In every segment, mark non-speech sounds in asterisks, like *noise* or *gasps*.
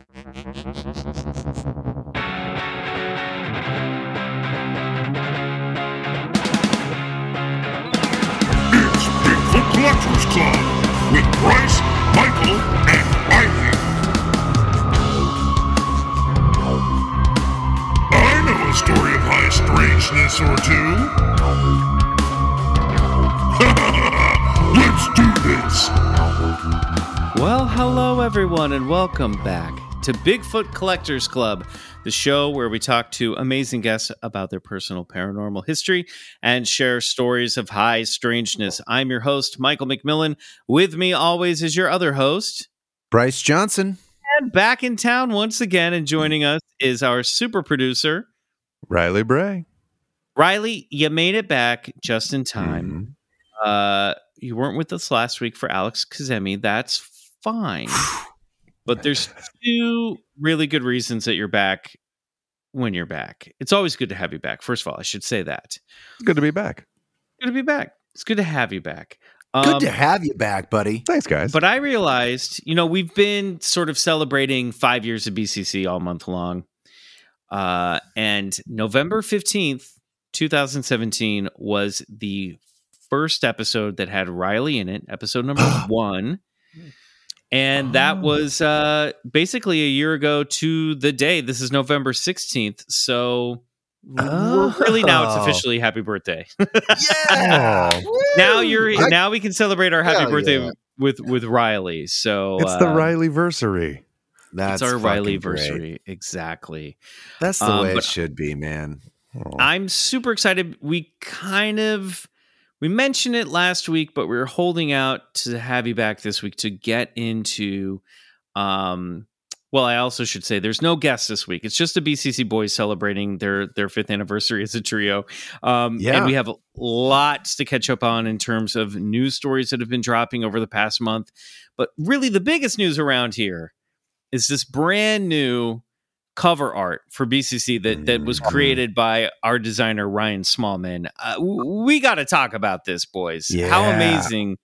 It's Bigfoot Collectors Club with Bryce, Michael, and Ivy. I know a story of high strangeness or two. *laughs* Let's do this. Well, hello everyone, and welcome back to Bigfoot Collectors Club, the show where we talk to amazing guests about their personal paranormal history and share stories of high strangeness. I'm your host, Michael McMillan. With me always is your other host, Bryce Johnson. and back in town once again, and joining us is our super producer, Riley Bray. Riley. You made it back just in time. Uh, you weren't with us last week for Alex Kazemi. That's fine. But there's two really good reasons that you're back when you're back. It's always good to have you back. First of all, I should say that. It's good to be back. Good to be back. It's good to have you back. Good Um, to have you back, buddy. Thanks, guys. but I realized, you know, we've been sort of celebrating five years of BCC all month long. Uh, and November 15th, 2017 was the first episode that had Riley in it, episode number *gasps* one. And that Oh. was uh, basically a year ago to the day. This is November 16th. So we're really now it's Oh. officially happy birthday. Yeah. *laughs* now you're I- now we can celebrate our happy birthday yeah. with with Riley. So it's the uh, Riley versary. That's it's our Riley versary. Exactly. That's the Um, way it should be, man. Oh. I'm super excited. We kind of we mentioned it last week, but we were holding out to have you back this week to get into um well, I also should say there's no guest this week. It's just the BCC boys celebrating their their fifth anniversary as a trio. Um, Yeah. And we have lots to catch up on in terms of news stories that have been dropping over the past month. But really, the biggest news around here is this brand new cover art for BCC that that was Mhm. created by our designer Ryan Smallman. Uh, we got to talk about this, boys. Yeah. How amazing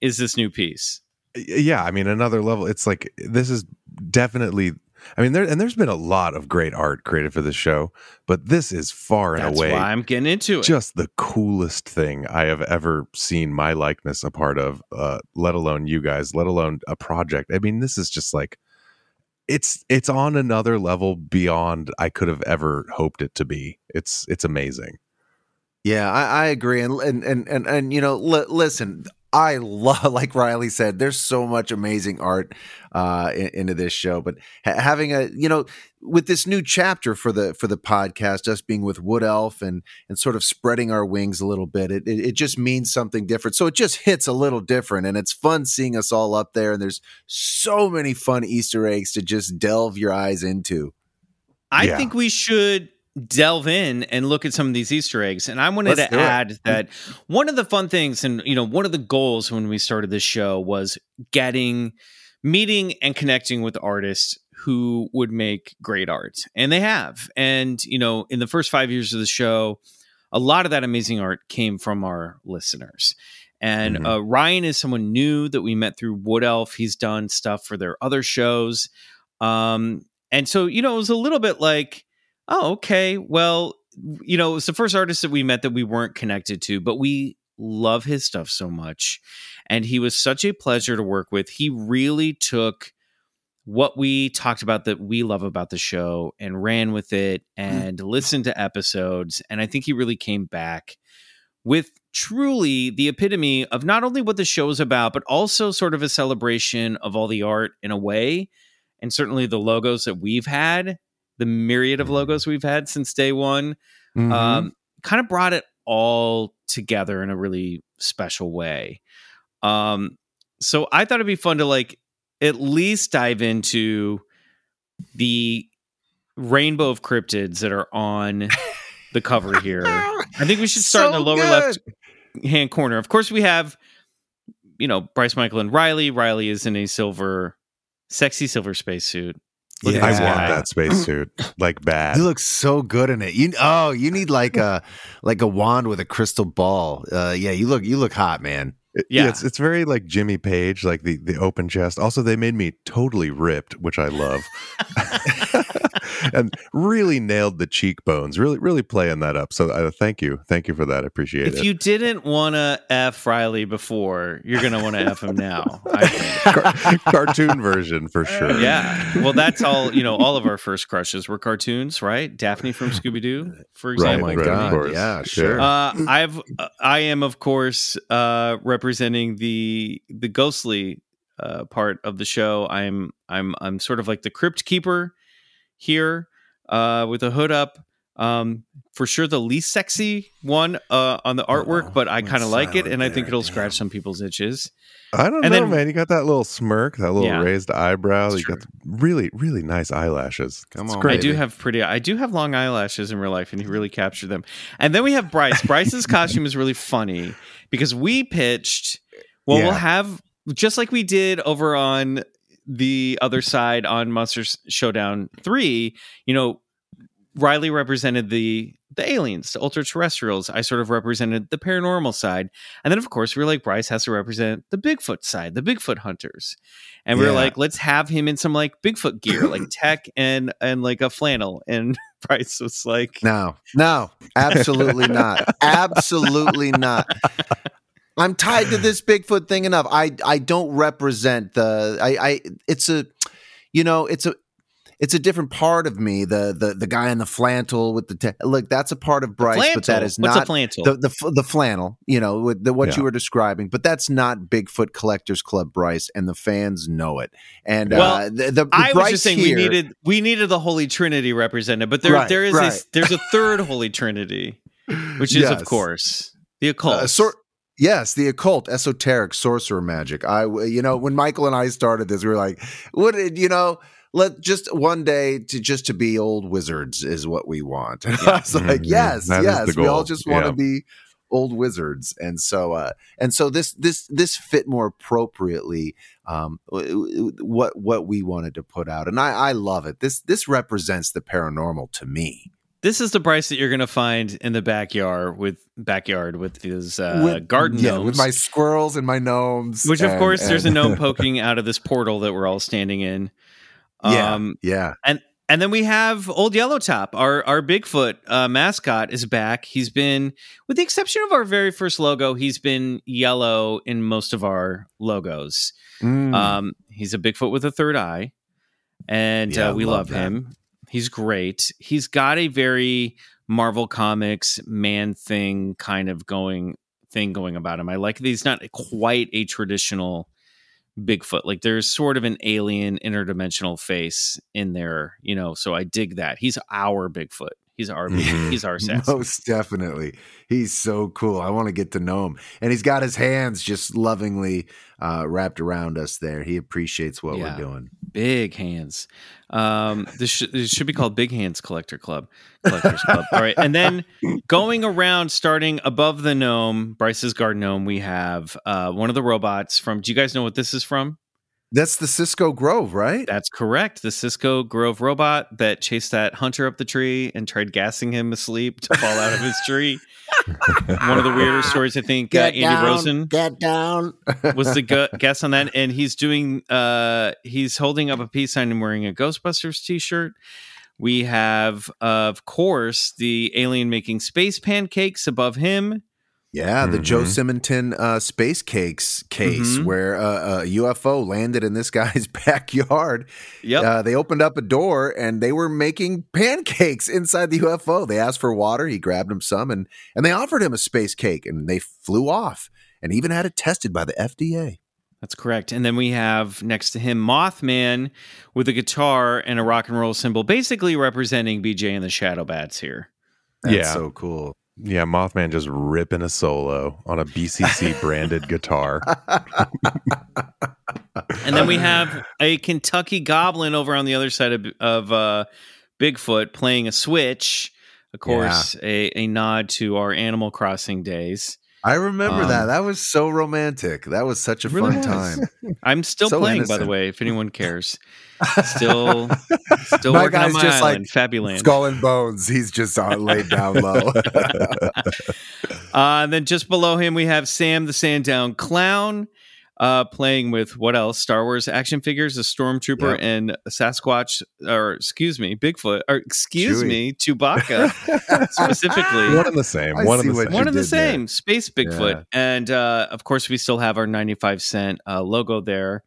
is this new piece? yeah, I mean, another level. It's like this is definitely. I mean, there and there's been a lot of great art created for this show, but this is far and That's away why I'm getting into it. just the coolest thing I have ever seen my likeness a part of. Uh, let alone you guys, let alone a project. I mean, this is just like it's it's on another level beyond I could have ever hoped it to be. It's it's amazing. Yeah, I, I agree. And and and and, and you know, li- listen, I love, *laughs* like Riley said, there's so much amazing art uh, into this show. But ha- having a, you know, with this new chapter for the for the podcast, us being with Wood Elf and and sort of spreading our wings a little bit, it, it it just means something different. So it just hits a little different, and it's fun seeing us all up there. And there's so many fun Easter eggs to just delve your eyes into. I Yeah. think we should delve in and look at some of these Easter eggs. And I wanted Let's to do it. add that one of the fun things, and you know, one of the goals when we started this show was getting, meeting, and connecting with artists who would make great art, and they have. And you know, in the first five years of the show, a lot of that amazing art came from our listeners. And Mhm. uh, Ryan is someone new that we met through Wood Elf. He's done stuff for their other shows. Um, and so, you know, it was a little bit like, oh, okay, well, you know, it was the first artist that we met that we weren't connected to, but we love his stuff so much. And he was such a pleasure to work with. He really took what we talked about that we love about the show and ran with it mm. and listened to episodes. And I think he really came back with truly the epitome of not only what the show is about, but also sort of a celebration of all the art in a way. And certainly the logos that we've had, the myriad of logos we've had since day one, Mhm. um, kind of brought it all together in a really special way. Um, so I thought it'd be fun to like at least dive into the rainbow of cryptids that are on the cover here. I think we should start in the lower good. left hand corner. Of course, we have, you know, Bryce Michael and Riley. Riley is in a silver, sexy silver spacesuit. Look at I want guy. that spacesuit like *clears throat* bad. You look so good in it. You oh, you need like a like a wand with a crystal ball. Uh, yeah, you look you look hot, man. It- Yeah. it's it's very like Jimmy Page, like the the open chest. Also, they made me totally ripped, which I love, *laughs* *laughs* and really nailed the cheekbones. Really, really playing that up. So, uh, thank you, thank you for that. I appreciate If it. If you didn't want to F Riley before, you're going to want to F him now. I. *laughs* Car- cartoon version for sure. Yeah. Well, that's all, you know, all of our first crushes were cartoons, right? Daphne from *sighs* Scooby Doo, for Right, example. my right, God, yeah, sure. Uh, I've uh, I am of course uh, representing the the ghostly uh, part of the show. I'm I'm I'm sort of like the crypt keeper here uh, with a hood up. Um, for sure, the least sexy one uh, on the artwork, Oh, but I kind of like it, that and I think it'll Damn. scratch some people's itches. I don't And know, then- man. You got that little smirk, that little Yeah. raised eyebrow. It's You got the really, really nice eyelashes. Come It's on, great. I do have pretty. I do have long eyelashes in real life, and he really captured them. And then we have Bryce. Bryce's *laughs* costume is really funny because we pitched. Well, we'll have just like we did over on the other side on Monsters Showdown three. You know, Riley represented the the aliens, the ultra terrestrials. I sort of represented the paranormal side, and then of course we are like Bryce has to represent the Bigfoot side, the Bigfoot hunters. And we were Yeah. like, let's have him in some like Bigfoot gear, *clears throat* like tech and and like a flannel. And *laughs* Bryce was like, No, no, absolutely not. *laughs* Absolutely not. I'm tied to this Bigfoot thing enough. I I don't represent the I I it's a you know, it's a it's a different part of me. The the the guy in the flannel with the te- look. That's a part of Bryce, but that "Flantle? What's a not the the the flannel. You know, with the, what Yeah. you were describing. But that's not Bigfoot Collectors Club, Bryce, and the fans know it. And Well, uh, the, the, I was just saying here, we needed we needed the Holy Trinity represented, but there Right, there is right. a there's a third Holy Trinity, which is of course the occult. Uh, sor- yes, the occult, esoteric, sorcerer magic. I, you know, when Michael and I started this, we were like, "What? did- You know, let just one day to just to be old wizards is what we want." *laughs* And I was like, Mhm. "Yes, That yes, we all just want to Yeah. be." old wizards and so uh and so this this this fit more appropriately um what what we wanted to put out and i i love it this this represents the paranormal to me this is the price that you're going to find in the backyard with backyard with his uh, With- garden yeah gnomes. with my squirrels and my gnomes which of and- course there's a gnome *laughs* poking out of this portal that we're all standing in. yeah Um, yeah And and then we have Old Yellow Top, our our Bigfoot uh, mascot, is back. He's been, with the exception of our very first logo, he's been yellow in most of our logos. Mm. Um, he's a Bigfoot with a third eye, and Yeah, uh, we love love, him. He's great. He's got a very Marvel Comics man thing kind of going thing going about him. I like that he's not quite a traditional Bigfoot. Like there's sort of an alien interdimensional face in there, you know. So I dig that. He's our Bigfoot. He's our Mhm. he's our *laughs* assassin. Most definitely. He's so cool. I want to get to know him. And he's got his hands just lovingly uh, wrapped around us there. He appreciates what Yeah. we're doing. Big hands. Um, this, sh- this should be called Big Hands Collector Club. Collectors Club. All right, and then going around, starting above the gnome, Bryce's garden gnome, we have uh, one of the robots from. Do you guys know what this is from? That's the Cisco Grove, right? That's correct. The Cisco Grove robot that chased that hunter up the tree and tried gassing him asleep to fall out of his tree. One of the weirder *laughs* stories, I think, uh, Andy Rosen Get down. was the gu- *laughs* guest on that, and he's doing. Uh, he's holding up a peace sign and wearing a Ghostbusters T-shirt. We have, of course, the alien making space pancakes above him. Yeah, the Joe Mhm. Simonton uh, space cakes case Mhm. where uh, a UFO landed in this guy's *laughs* backyard. Yep. Uh, they opened up a door and they were making pancakes inside the UFO. They asked for water. He grabbed him some and and they offered him a space cake and they flew off and even had it tested by the FDA. That's correct. And then we have next to him Mothman with a guitar and a rock and roll symbol, basically representing BJ and the Shadow Bats here. That's Yeah. so cool. Yeah, Mothman just ripping a solo on a BCC *laughs* branded guitar. And then we have a Kentucky Goblin over on the other side of, of uh, Bigfoot playing a switch. Of course, a, a nod to our Animal Crossing days. I remember Um, that. That was so romantic. That was such a Really fun was. time. *laughs* I'm still So playing, by the way, if anyone cares. *laughs* Still, *laughs* still My working on guy's my just island, like Fabuland. Skull and bones. He's just on, laid down low. *laughs* Uh, and then just below him, we have Sam the Sandown Clown uh, playing with what else? Star Wars action figures, a stormtrooper, Yep. and a Sasquatch, or excuse me, Bigfoot, or excuse Chewie. me, Chewbacca *laughs* specifically. one and the same. I one see and the same. One and the did there. same, Space Bigfoot. Yeah. And uh, of course, we still have our 95 cent uh, logo there.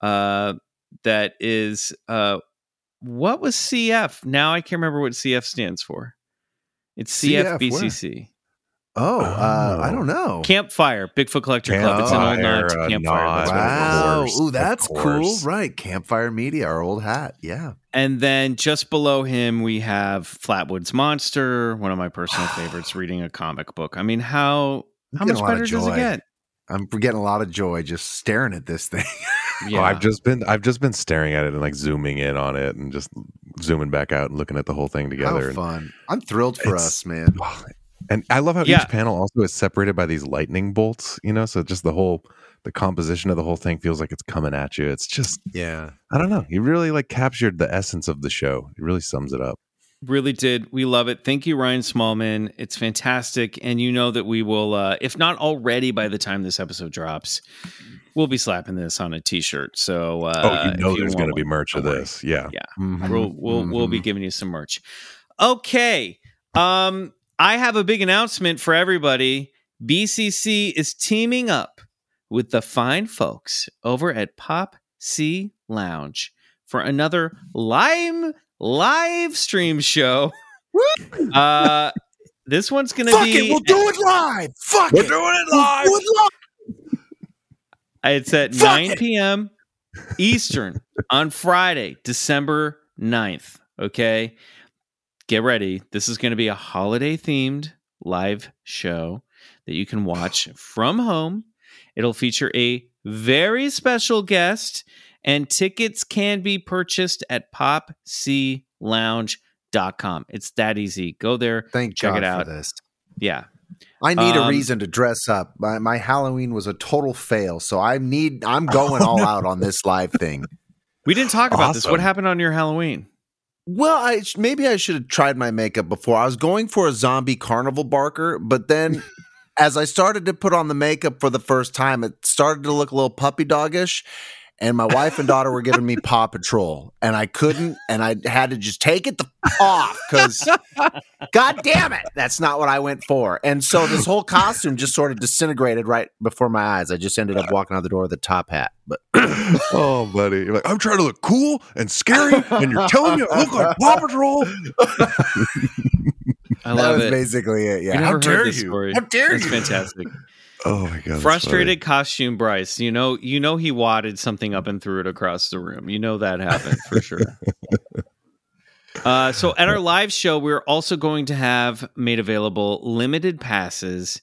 Uh, that is, uh, what was CF? Now I can't remember what CF stands for. It's CF, CFBCC. oh, uh, I Oh. don't know. Campfire, Bigfoot Collector Club. It's an old nod Campfire, to Campfire. nod. That's what it is. Wow. course, Ooh, that's cool. Right. Campfire Media, our old hat. Yeah. And then just below him, we have Flatwoods Monster, one of my personal favorites, *gasps* reading a comic book. I mean, how how much a lot of better does it get? I'm getting a lot of joy just staring at this thing. *laughs* Yeah, Oh, I've just been I've just been staring at it and like zooming in on it and just zooming back out and looking at the whole thing together. How and, fun. I'm thrilled for us, man. *sighs* and I love how Yeah. each panel also is separated by these lightning bolts, you know, so just the whole the composition of the whole thing feels like it's coming at you. It's just Yeah. I don't know. You really like captured the essence of the show. It really sums it up. Really did. We love it. Thank you, Ryan Smallman. It's fantastic, and you know that we will, uh, if not already by the time this episode drops, we'll be slapping this on a T-shirt. So, uh, oh, you if know there's going to be merch of don't worry. this. Yeah. Yeah. Mhm. We'll we'll we'll be Mhm. giving you some merch. Okay. Um, I have a big announcement for everybody. BCC is teaming up with the fine folks over at Pop C Lounge for another live live stream show. uh this one's gonna Fuck be it. We'll do it live. Fuck it. doing it We'll do it live. It's at Fuck 9 it. p.m. Eastern on Friday, December 9th. Okay. Get ready. This is going to be a holiday themed live show that you can watch from home. It'll feature a very special guest, and tickets can be purchased at popclounge.com. It's that easy. Go there. Thank Check God it out. for this. Yeah. I need a Um, reason to dress up. My, my Halloween was a total fail, so I need. I'm *laughs* going all out on this live thing. We didn't talk about this. What happened on your Halloween? Well, I maybe I should have tried my makeup before. I was going for a zombie carnival barker, but then *laughs* as I started to put on the makeup for the first time, it started to look a little puppy doggish. And my wife and daughter were giving me Paw Patrol, and I couldn't, and I had to just take it the off because, God damn it, that's not what I went for. And so this whole costume just sort of disintegrated right before my eyes. I just ended up walking out the door with a top hat. But *laughs* oh, buddy. You're like, I'm trying to look cool and scary, and you're telling me I look like Paw Patrol. I that love was it. basically it. We Yeah. never How dare you? story. How dare It's you? fantastic. Oh my god. Frustrated costume Bryce. You know, you know he wadded something up and threw it across the room. You know that happened for sure. *laughs* Uh, so at our live show, we're also going to have made available limited passes.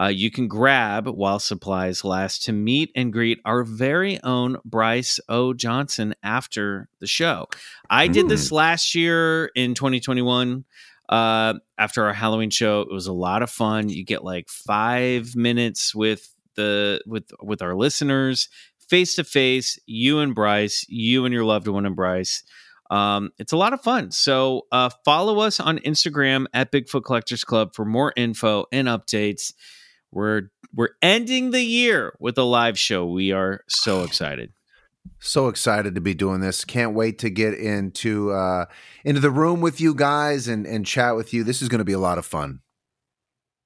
Uh, you can grab while supplies last to meet and greet our very own Bryce O. Johnson after the show. I did this last year in 2021 uh, after our Halloween show. It was a lot of fun. You get like five minutes with the with with our listeners face to face. You and Bryce, you and your loved one and Bryce. Um, it's a lot of fun. So uh, follow us on Instagram at Bigfoot Collectors Club for more info and updates. We're we're ending the year with a live show. We are so excited. So excited to be doing this can't wait to get into uh into the room with you guys and and chat with you this is going to be a lot of fun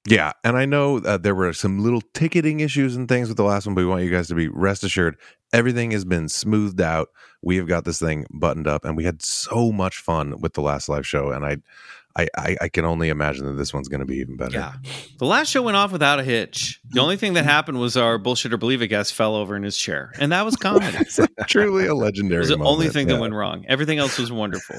Yeah, and I know uh, there were some little ticketing issues and things with the last one, but we want you guys to be rest assured everything has been smoothed out. We have got this thing buttoned up, and we had so much fun with the last live show. And I, I, I, I can only imagine that this one's going to be even better. Yeah. The last show went off without a hitch. The only thing that happened was our bullshit or believe it guest fell over in his chair, and that was comedy. *laughs* Truly a It legendary. was the only thing yeah. that went wrong. Everything else was wonderful.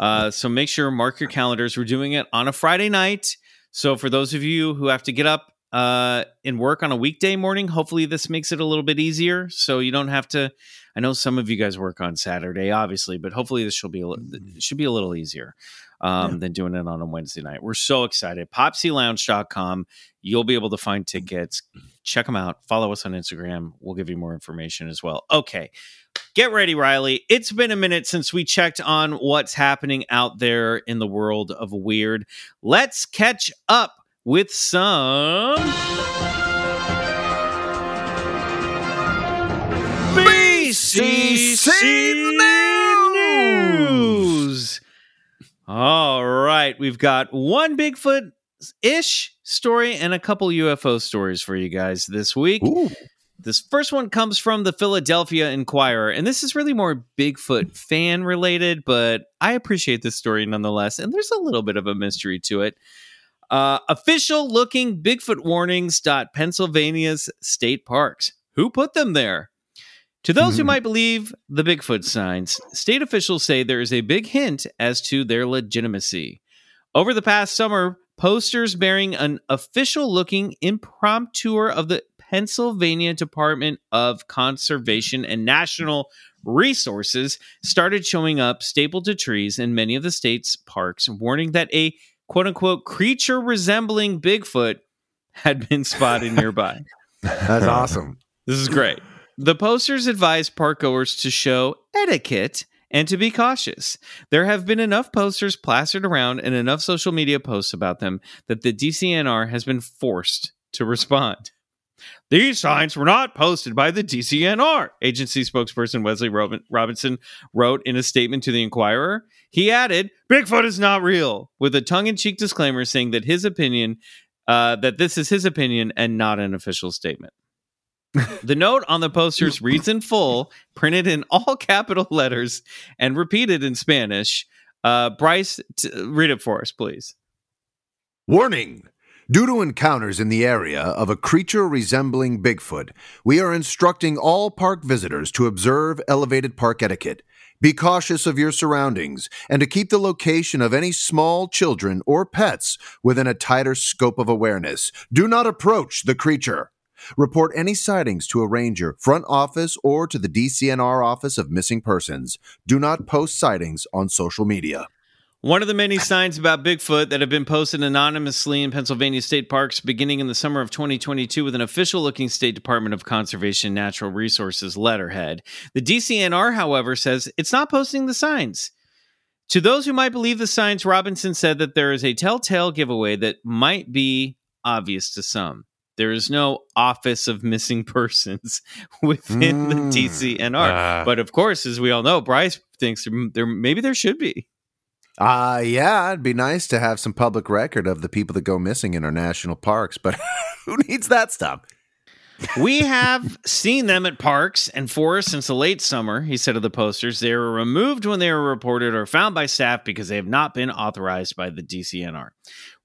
uh, so make sure mark your calendars. We're doing it on a Friday night. So for those of you who have to get up uh, and work on a weekday morning, hopefully this makes it a little bit easier. So you don't have to. I know some of you guys work on Saturday, obviously, but hopefully this should be a, should be a little easier um, than doing it on a Wednesday night. We're so excited. PopsyLounge.com. You'll be able to find tickets. Check them out. Follow us on Instagram. We'll give you more information as well. Okay. Get ready, Riley. It's been a minute since we checked on what's happening out there in the world of weird. Let's catch up with some BCC news. All right, we've got one Bigfoot ish story and a couple UFO stories for you guys this week. Ooh. This first one comes from the Philadelphia Inquirer, and this is really more Bigfoot fan related, but I appreciate this story nonetheless. And there's a little bit of a mystery to it. Uh, official looking Bigfoot warnings. dot Pennsylvania's state parks. Who put them there? To those who might believe the Bigfoot signs, state officials say there is a big hint as to their legitimacy. Over the past summer, posters bearing an official looking impromptu of the Pennsylvania Department of Conservation and National Resources started showing up stapled to trees in many of the state's parks, warning that a quote unquote creature resembling Bigfoot had been spotted *laughs* nearby. That's awesome. This is great. The posters advise parkgoers to show etiquette and to be cautious. There have been enough posters plastered around and enough social media posts about them that the DCNR has been forced to respond. These signs were not posted by the DCNR, agency spokesperson Wesley Rob- Robinson wrote in a statement to the Inquirer. He added, Bigfoot is not real, with a tongue in cheek disclaimer saying that his opinion, uh, that this is his opinion and not an official statement. *laughs* The note on the posters reads in full, printed in all capital letters, and repeated in Spanish. Uh, Bryce, t- read it for us, please. Warning! Due to encounters in the area of a creature resembling Bigfoot, we are instructing all park visitors to observe elevated park etiquette. Be cautious of your surroundings and to keep the location of any small children or pets within a tighter scope of awareness. Do not approach the creature. Report any sightings to a ranger, front office, or to the DCNR Office of Missing Persons. Do not post sightings on social media. One of the many signs about Bigfoot that have been posted anonymously in Pennsylvania state parks beginning in the summer of 2022 with an official looking State Department of Conservation Natural Resources letterhead. The DCNR, however, says it's not posting the signs. To those who might believe the signs, Robinson said that there is a telltale giveaway that might be obvious to some. There is no Office of Missing *laughs* Persons within the Mm. DCNR. Ah. but of course, as we all know, Bryce thinks there maybe there should be. Uh yeah, it'd be nice to have some public record of the people that go missing in our national parks, but *laughs* who needs that stuff? We have seen them at parks and forests since the late summer, he said of the posters. They were removed when they were reported or found by staff because they have not been authorized by the DCNR.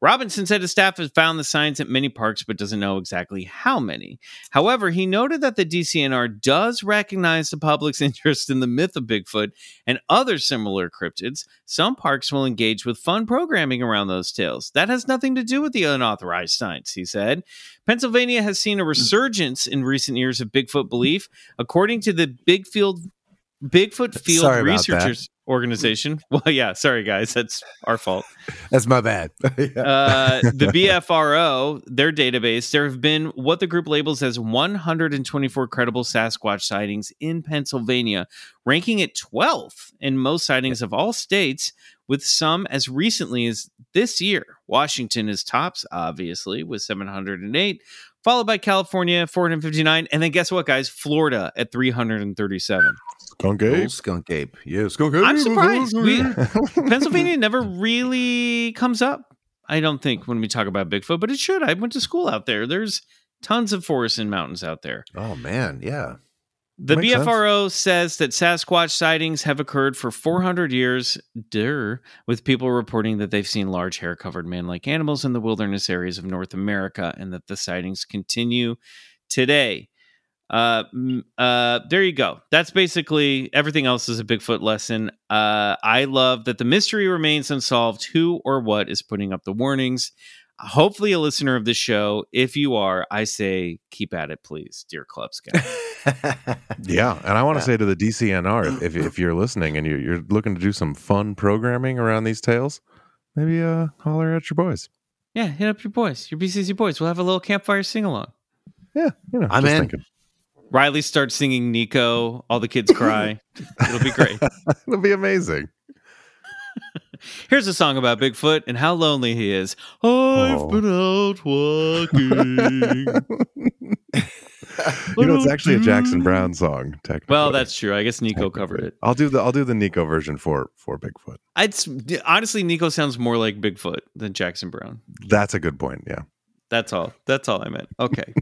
Robinson said his staff has found the signs at many parks but doesn't know exactly how many. However, he noted that the DCNR does recognize the public's *laughs* interest in the myth of Bigfoot and other similar cryptids. Some parks will engage with fun programming around those tales. That has nothing to do with the unauthorized signs, he said. Pennsylvania has seen a hmm. resurgence in recent years of Bigfoot belief, according to the Bigfield Bigfoot Field Sorry Researchers Organization. *laughs* Well, yeah, sorry guys, that's our fault. That's my bad. *laughs* Uh, the BFRO, their database, there have been what the group labels as 124 credible Sasquatch sightings in Pennsylvania, ranking it 12th in most sightings of all states, with some as recently as this year. Washington is tops, obviously, with 708, followed by California, 459, and then guess what, guys? Florida at 337. Skunk Old Ape. skunk ape. Yeah, skunk ape. I'm surprised. We, *laughs* Pennsylvania never really comes up. I don't think when we talk about Bigfoot, but it should. I went to school out there. There's tons of forests and mountains out there. Oh man, yeah. The Makes sense. BFRO says that Sasquatch sightings have occurred for 400 years, der, with people reporting that they've seen large hair covered man like animals in the wilderness areas of North America and that the sightings continue today. Uh, uh, there you go. That's basically everything else is a Bigfoot lesson. Uh, I love that the mystery remains unsolved who or what is putting up the warnings. Hopefully, a listener of the show. If you are, I say keep at it, please, dear Club Scout. *laughs* Yeah, and I want to say to the DCNR, if if you're listening and you're, you're looking to do some fun programming around these tales, maybe uh holler at your boys. Yeah, hit up your boys, your BCC boys. We'll have a little campfire sing along. Yeah, you know, I'm just in. thinking. Riley starts singing Nico. All the kids cry. *laughs* It'll be great. It'll be amazing. *laughs* Here's a song about Bigfoot and how lonely he is. I've Oh. been out walking. *laughs* You know, it's actually a Jackson Browne song. Technically, well, that's true. I guess Nico covered it. I'll do the I'll do the Nico version for for Bigfoot. I'd honestly, Nico sounds more like Bigfoot than Jackson Browne. That's a good point. Yeah. That's all. That's all I meant. Okay,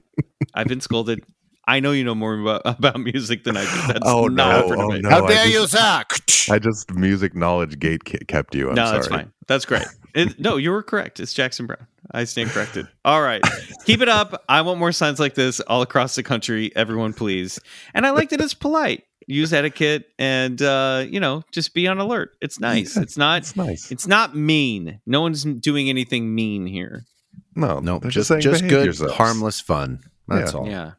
I've been scolded. I know you know more about, *laughs* about music than I do. That's Oh, not no. Oh, no. How dare just- you, sir? *laughs* I just music knowledge gate kept you. I'm no, sorry. that's fine. That's great. It, no, you were correct. It's Jackson Browne. I stand corrected. All right. Keep it up. I want more signs like this all across the country. Everyone, please. And I like that it's polite. Use etiquette and, uh, you know, just be on alert. It's nice. It's not. It's nice. It's not mean. No one's doing anything mean here. no, No, they're just saying just good, yourselves. harmless fun. That's Yeah. all. Yeah.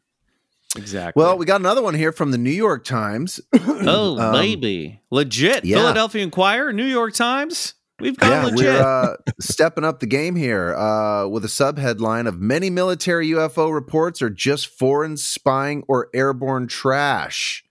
Exactly. Well, we got another one here from the New York Times. *coughs* oh, um, baby. Legit. yeah. Philadelphia Inquirer, New York Times. We've got yeah, legit. we're uh, stepping up the game here uh, with a subheadline of many military UFO reports are just foreign spying or airborne trash.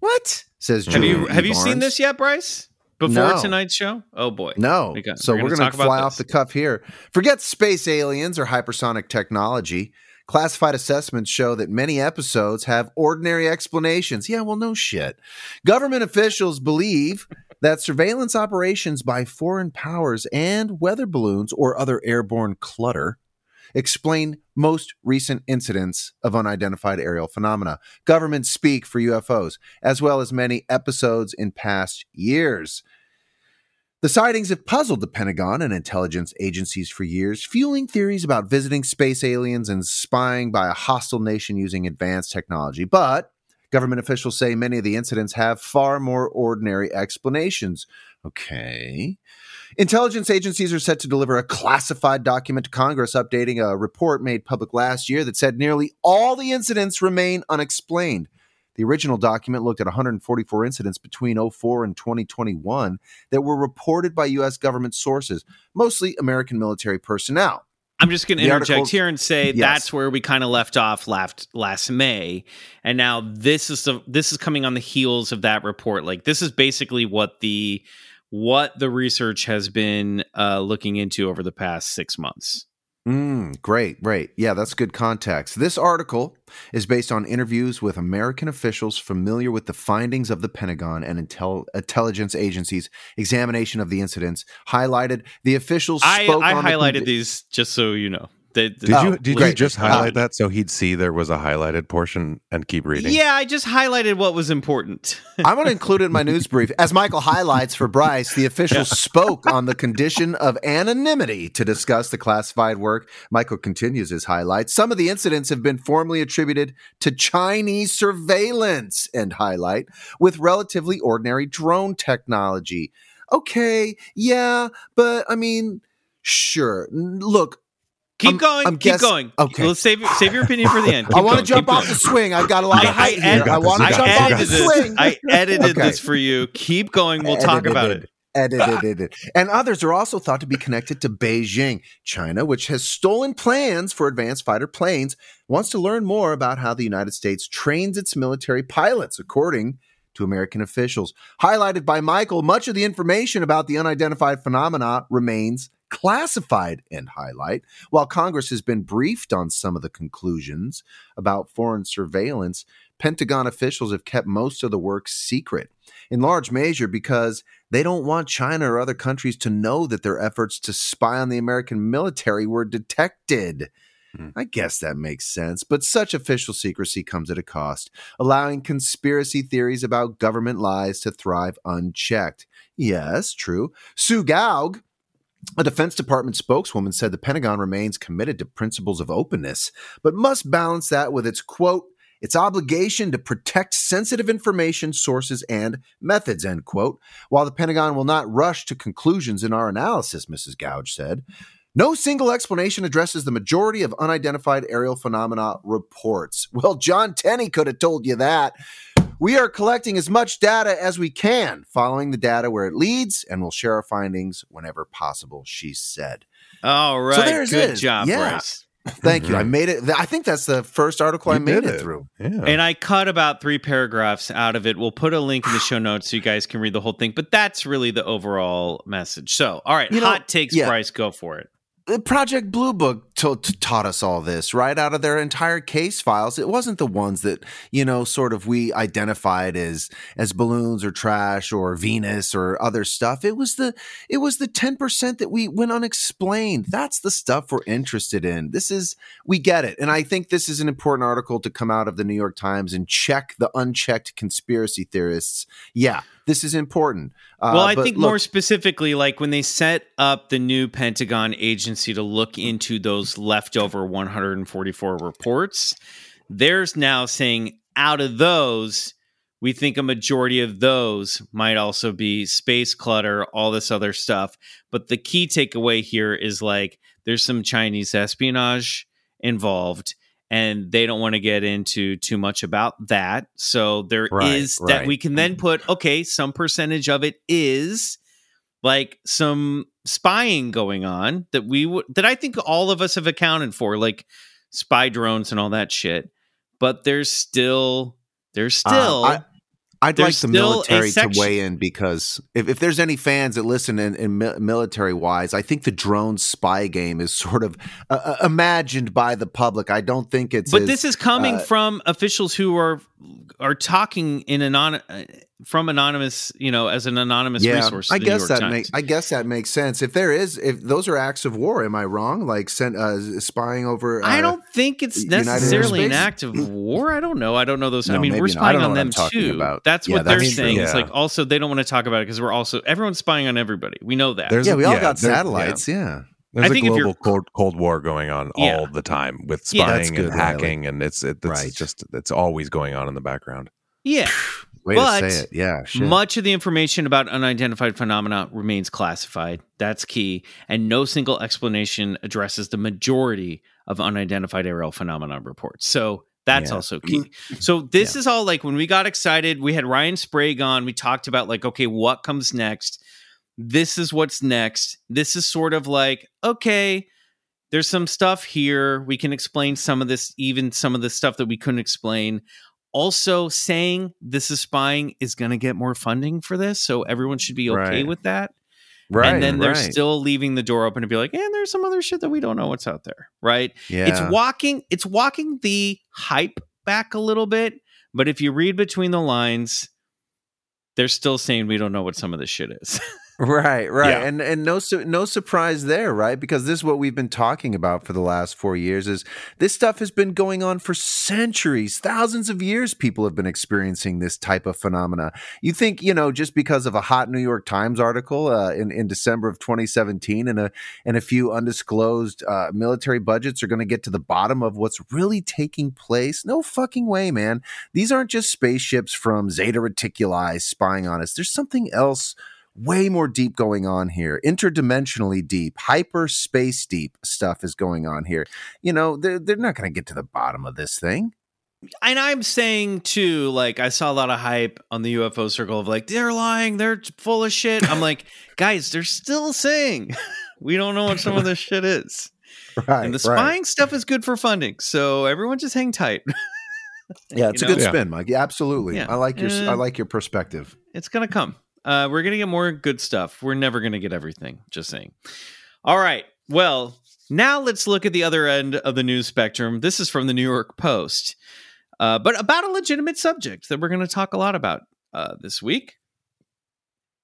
What says have you have you seen this yet, Bryce? Before No. tonight's show? Oh boy. No. We got- so we're going to fly off the cuff here. Forget space aliens or hypersonic technology. Classified assessments show that many episodes have ordinary explanations. Yeah, well, no shit. Government officials believe that surveillance operations by foreign powers and weather balloons or other airborne clutter explain most recent incidents of unidentified aerial phenomena. Governments speak for UFOs, as well as many episodes in past years. The sightings have puzzled the Pentagon and intelligence agencies for years, fueling theories about visiting space aliens and spying by a hostile nation using advanced technology. But government officials say many of the incidents have far more ordinary explanations. Okay. Intelligence agencies are set to deliver a classified document to Congress updating a report made public last year that said nearly all the incidents remain unexplained. The original document looked at 144 incidents between 04 and 2021 that were reported by U.S. government sources, mostly American military personnel. I'm just going to interject here and say Yes. that's where we kind of left off last last May, and now this is the this is coming on the heels of that report. Like this is basically what the what the research has been uh, looking into over the past six months. Mm, great, great. Yeah, that's good context. This article is based on interviews with American officials familiar with the findings of the Pentagon and intel- intelligence agencies' examination of the incidents. Highlighted the officials I, I on the highlighted these just so you know. They, Did Oh, you did you just Uh, highlight that so he'd see there was a highlighted portion and keep reading? Yeah, I just highlighted what was important. *laughs* I'm going *laughs* to include it in my news brief. As Michael highlights for Bryce, the officials spoke on the *laughs* condition of anonymity to discuss the classified work. Michael continues his highlights. Some of the incidents have been formally attributed to Chinese surveillance, and highlight, with relatively ordinary drone technology. Okay, yeah, but I mean, sure. Look, Keep I'm- going. I'm keep guess- going. okay. Let's save save your opinion for the end. *laughs* I want to jump off going. the swing. I've got a lot of height I, here. I want to jump off the this. swing. I edited Okay. this for you. Keep going. We'll talk about it. Edited. it. And others are also thought to be connected to Beijing. China, which has stolen plans for advanced fighter planes, wants to learn more about how the United States trains its military pilots, according to American officials. Highlighted by Michael, much of the information about the unidentified phenomena remains classified and highlight. While Congress has been briefed on some of the conclusions about foreign surveillance, Pentagon officials have kept most of the work secret, in large measure because they don't want China or other countries to know that their efforts to spy on the American military were detected. Hmm. I guess that makes sense, but such official secrecy comes at a cost, allowing conspiracy theories about government lies to thrive unchecked. Yes, true. Sue Gough, a Defense Department spokeswoman, said the Pentagon remains committed to principles of openness, but must balance that with its quote, its obligation to protect sensitive information, sources, and methods, end quote. While the Pentagon will not rush to conclusions in our analysis, Mrs. Gough said, no single explanation addresses the majority of unidentified aerial phenomena reports. Well, John Tenney could have told you that. We are collecting as much data as we can, following the data where it leads, and we'll share our findings whenever possible, she said. All right. there it Good is. job, Yeah. Bryce. Thank you. I made it. I think that's the first article I made did it through. Yeah. And I cut about three paragraphs out of it. We'll put a link in the show notes so you guys can read the whole thing. But that's really the overall message. So, all right, You know, hot takes, yeah. Bryce, go for it. The Project Blue Book to- to- taught us all this right out of their entire case files. It wasn't the ones that you know, sort of we identified as as balloons or trash or Venus or other stuff. It was the it was the ten percent that we went unexplained. That's the stuff we're interested in. This is we get it, and I think this is an important article to come out of the New York Times and check the unchecked conspiracy theorists. Yeah, this is important. Uh, Well, I think look- more specifically, like when they set up the new Pentagon agency to look into those leftover 144 reports, there's now saying out of those, we think a majority of those might also be space clutter, all this other stuff. But the key takeaway here is like there's some Chinese espionage involved. And they don't want to get into too much about that. So there is Right, that right. we can then put, okay, some percentage of it is like some spying going on that we would that I think all of us have accounted for, like spy drones and all that shit. But there's still there's Uh, still I- I'd like the military to weigh in because if, if there's any fans that listen in, in mi- military wise, I think the drone spy game is sort of uh, uh, imagined by the public. I don't think it's. but as- this is coming uh, from officials who are are talking in anon uh, from anonymous, you know, as an anonymous yeah, resource. to I guess that makes. I guess that makes sense. If there is, if those are acts of war, am I wrong? Like sent, uh, spying over. Uh, I don't think it's necessarily an act of war. I don't know. I don't know those. I mean, we're maybe not. I spying on them too. about. That's Yeah, what they're true. saying. It's like also they don't want to talk about it because we're also everyone's spying on everybody. We know that. There's Yeah, a- we all got there- satellites. Yeah. There's I a think if you're- global cold, cold war going on Yeah. all the time with Yeah. Spying good, and hacking, and it's it, it's Right. just it's always going on in the background. yeah. *sighs* Way But to say it. Yeah. Shit. Much of the information about unidentified phenomena remains classified. That's key. And no single explanation addresses the majority of unidentified aerial phenomena reports. So that's Yeah. also *clears throat* key. So this is all like when we got excited, we had Ryan Sprague on, we talked about like, okay, what comes next? This is what's next. This is sort of like, okay, there's some stuff here. We can explain some of this, even some of the stuff that we couldn't explain also saying this is spying is going to get more funding for this so everyone should be okay Right. with that right. and then they're right. still leaving the door open to be like and there's some other shit that we don't know what's out there right Yeah. it's walking it's walking the hype back a little bit but if you read between the lines they're still saying we don't know what some of this shit is *laughs* Right, right, Yeah. and and no su- no surprise there, right? Because this is what we've been talking about for the last four years. Is this stuff has been going on for centuries, thousands of years? People have been experiencing this type of phenomena. You think you know just because of a hot New York Times article uh, in in December of 2017 and a and a few undisclosed uh, military budgets are going to get to the bottom of what's really taking place? No fucking way, man. These aren't just spaceships from Zeta Reticuli spying on us. There's something else way more deep going on here. Interdimensionally deep hyperspace deep stuff is going on here. You know they're, they're not going to get to the bottom of this thing. And i'm saying too like i saw a lot of hype on the ufo circle of like they're lying they're full of shit. I'm like *laughs* guys they're still saying *laughs* we don't know what some of this shit is. *laughs* Right and the spying stuff is good for funding so everyone just hang tight. Yeah it's you a good know? spin mike. Yeah, absolutely. Yeah. i like your Uh, i like your perspective. It's gonna come uh, we're gonna get more good stuff we're never gonna get everything just saying all right well now let's look at the other end of the news spectrum this is from the new york post uh, but about a legitimate subject that we're going to talk a lot about uh, this week.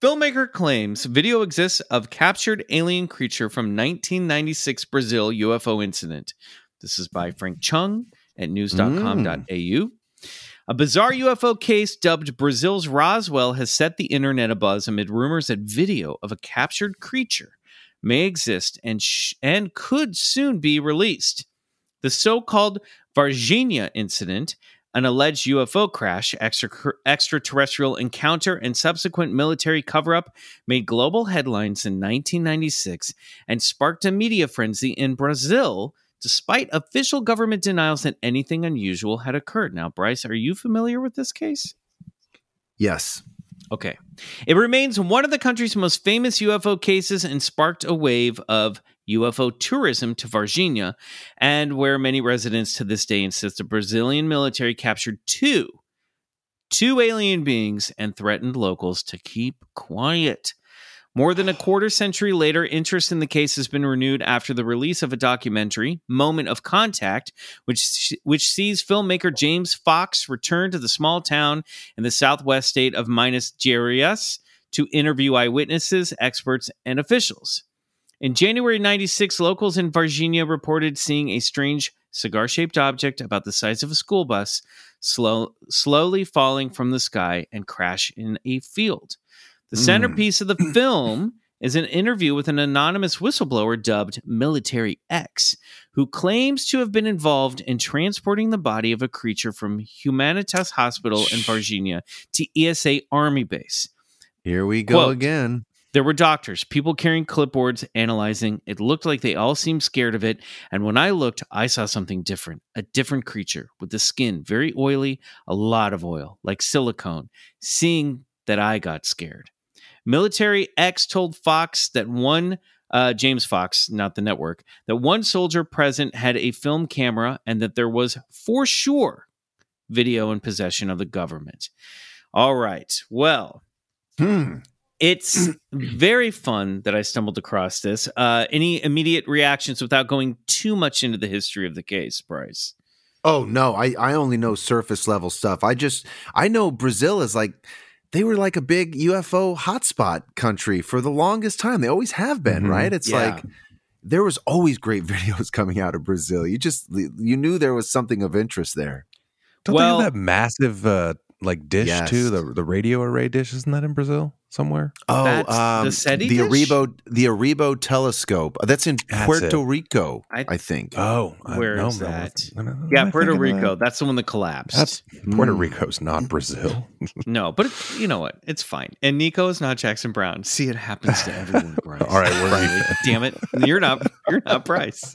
Filmmaker claims video exists of captured alien creature from 1996 Brazil UFO incident. This is by Frank Chung at news.com.au. A bizarre UFO case dubbed Brazil's Roswell has set the internet abuzz amid rumors that video of a captured creature may exist and sh- and could soon be released. The so-called Varginha incident, an alleged UFO crash, extra- extraterrestrial encounter, and subsequent military cover-up made global headlines in 1996 and sparked a media frenzy in Brazil despite official government denials that anything unusual had occurred. Now, Bryce, are you familiar with this case? Yes. Okay. It remains one of the country's most famous UFO cases and sparked a wave of UFO tourism to Varginha, and where many residents to this day insist the Brazilian military captured two, two alien beings and threatened locals to keep quiet. More than a quarter century later, interest in the case has been renewed after the release of a documentary, Moment of Contact, which, which sees filmmaker James Fox return to the small town in the southwest state of Minas Gerais to interview eyewitnesses, experts, and officials. In January 96, locals in Varginha reported seeing a strange cigar shaped object about the size of a school bus slow, slowly falling from the sky and crash in a field. The mm. centerpiece of the *clears throat* film is an interview with an anonymous whistleblower dubbed Military X, who claims to have been involved in transporting the body of a creature from Humanitas Hospital in Varginha to ESA Army Base. Here we go Quote. again. There were doctors, people carrying clipboards, analyzing. It looked like they all seemed scared of it. And when I looked, I saw something different a different creature with the skin very oily, a lot of oil, like silicone. Seeing that, I got scared. Military X told Fox that one, uh, James Fox, not the network, that one soldier present had a film camera and that there was for sure video in possession of the government. All right. Well, Hmm. it's very fun that I stumbled across this. Uh, any immediate reactions without going too much into the history of the case, Bryce? Oh no, I I only know surface level stuff. I just I know Brazil is like they were like a big UFO hotspot country for the longest time. They always have been, Mhm. right? It's Yeah. like there was always great *laughs* videos coming out of Brazil. You just you knew there was something of interest there. Don't Well- they have that massive uh, like dish Yes. too? The the radio array dish isn't that in Brazil somewhere? Oh, That's the SETI the dish? Arecibo the Arecibo telescope. Uh, That's in That's Puerto it. Rico, I- I, think. Oh, I- Where no, is no, that? no, no, no, Yeah, am I Puerto *laughs* Rico. that? That's the one that collapsed. That's Puerto Mm. Rico's not Brazil. *laughs* no, but it, you know what? It's fine. And Nico is not Jackson Browne. See, it happens to everyone. *laughs* Bryce. All right, we're Riley, damn it, you're not. You're not Bryce.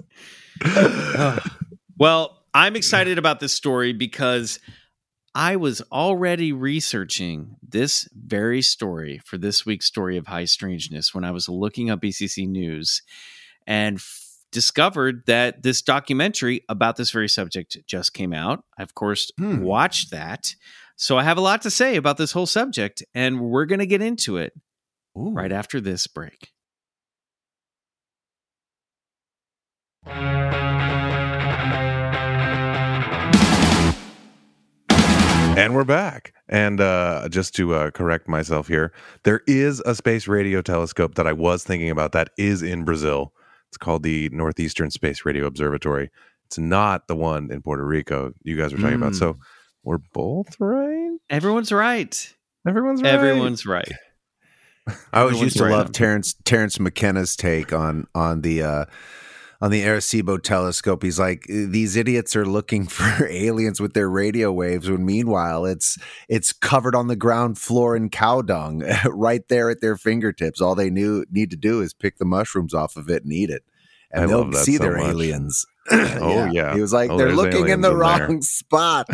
well, I'm excited about this story because I was already researching this very story for this week's story of high strangeness when I was looking up BCC news and f- discovered that this documentary about this very subject just came out. I, of course, Hmm. watched that. So I have a lot to say about this whole subject, and we're going to get into it Ooh. right after this break. *laughs* And we're back. And uh, just to uh, correct myself here, there is a space radio telescope that I was thinking about that is in Brazil. It's called the Northeastern Space Radio Observatory. It's not the one in Puerto Rico you guys were talking about. Mm. So we're both right. Everyone's right. Everyone's right. Everyone's right. I always Everyone's used to right love on. Terence Terence McKenna's take on on the uh on the Arecibo telescope. He's like uh, these idiots are looking *laughs* for aliens with their radio waves when meanwhile it's it's covered on the ground floor in cow dung *laughs* right there at their fingertips. All they knew need to do is pick the mushrooms off of it and eat it. And I they'll see so their much. aliens. *clears throat* Oh, yeah. He was like, Oh, they're looking in the in there." wrong *laughs* spot.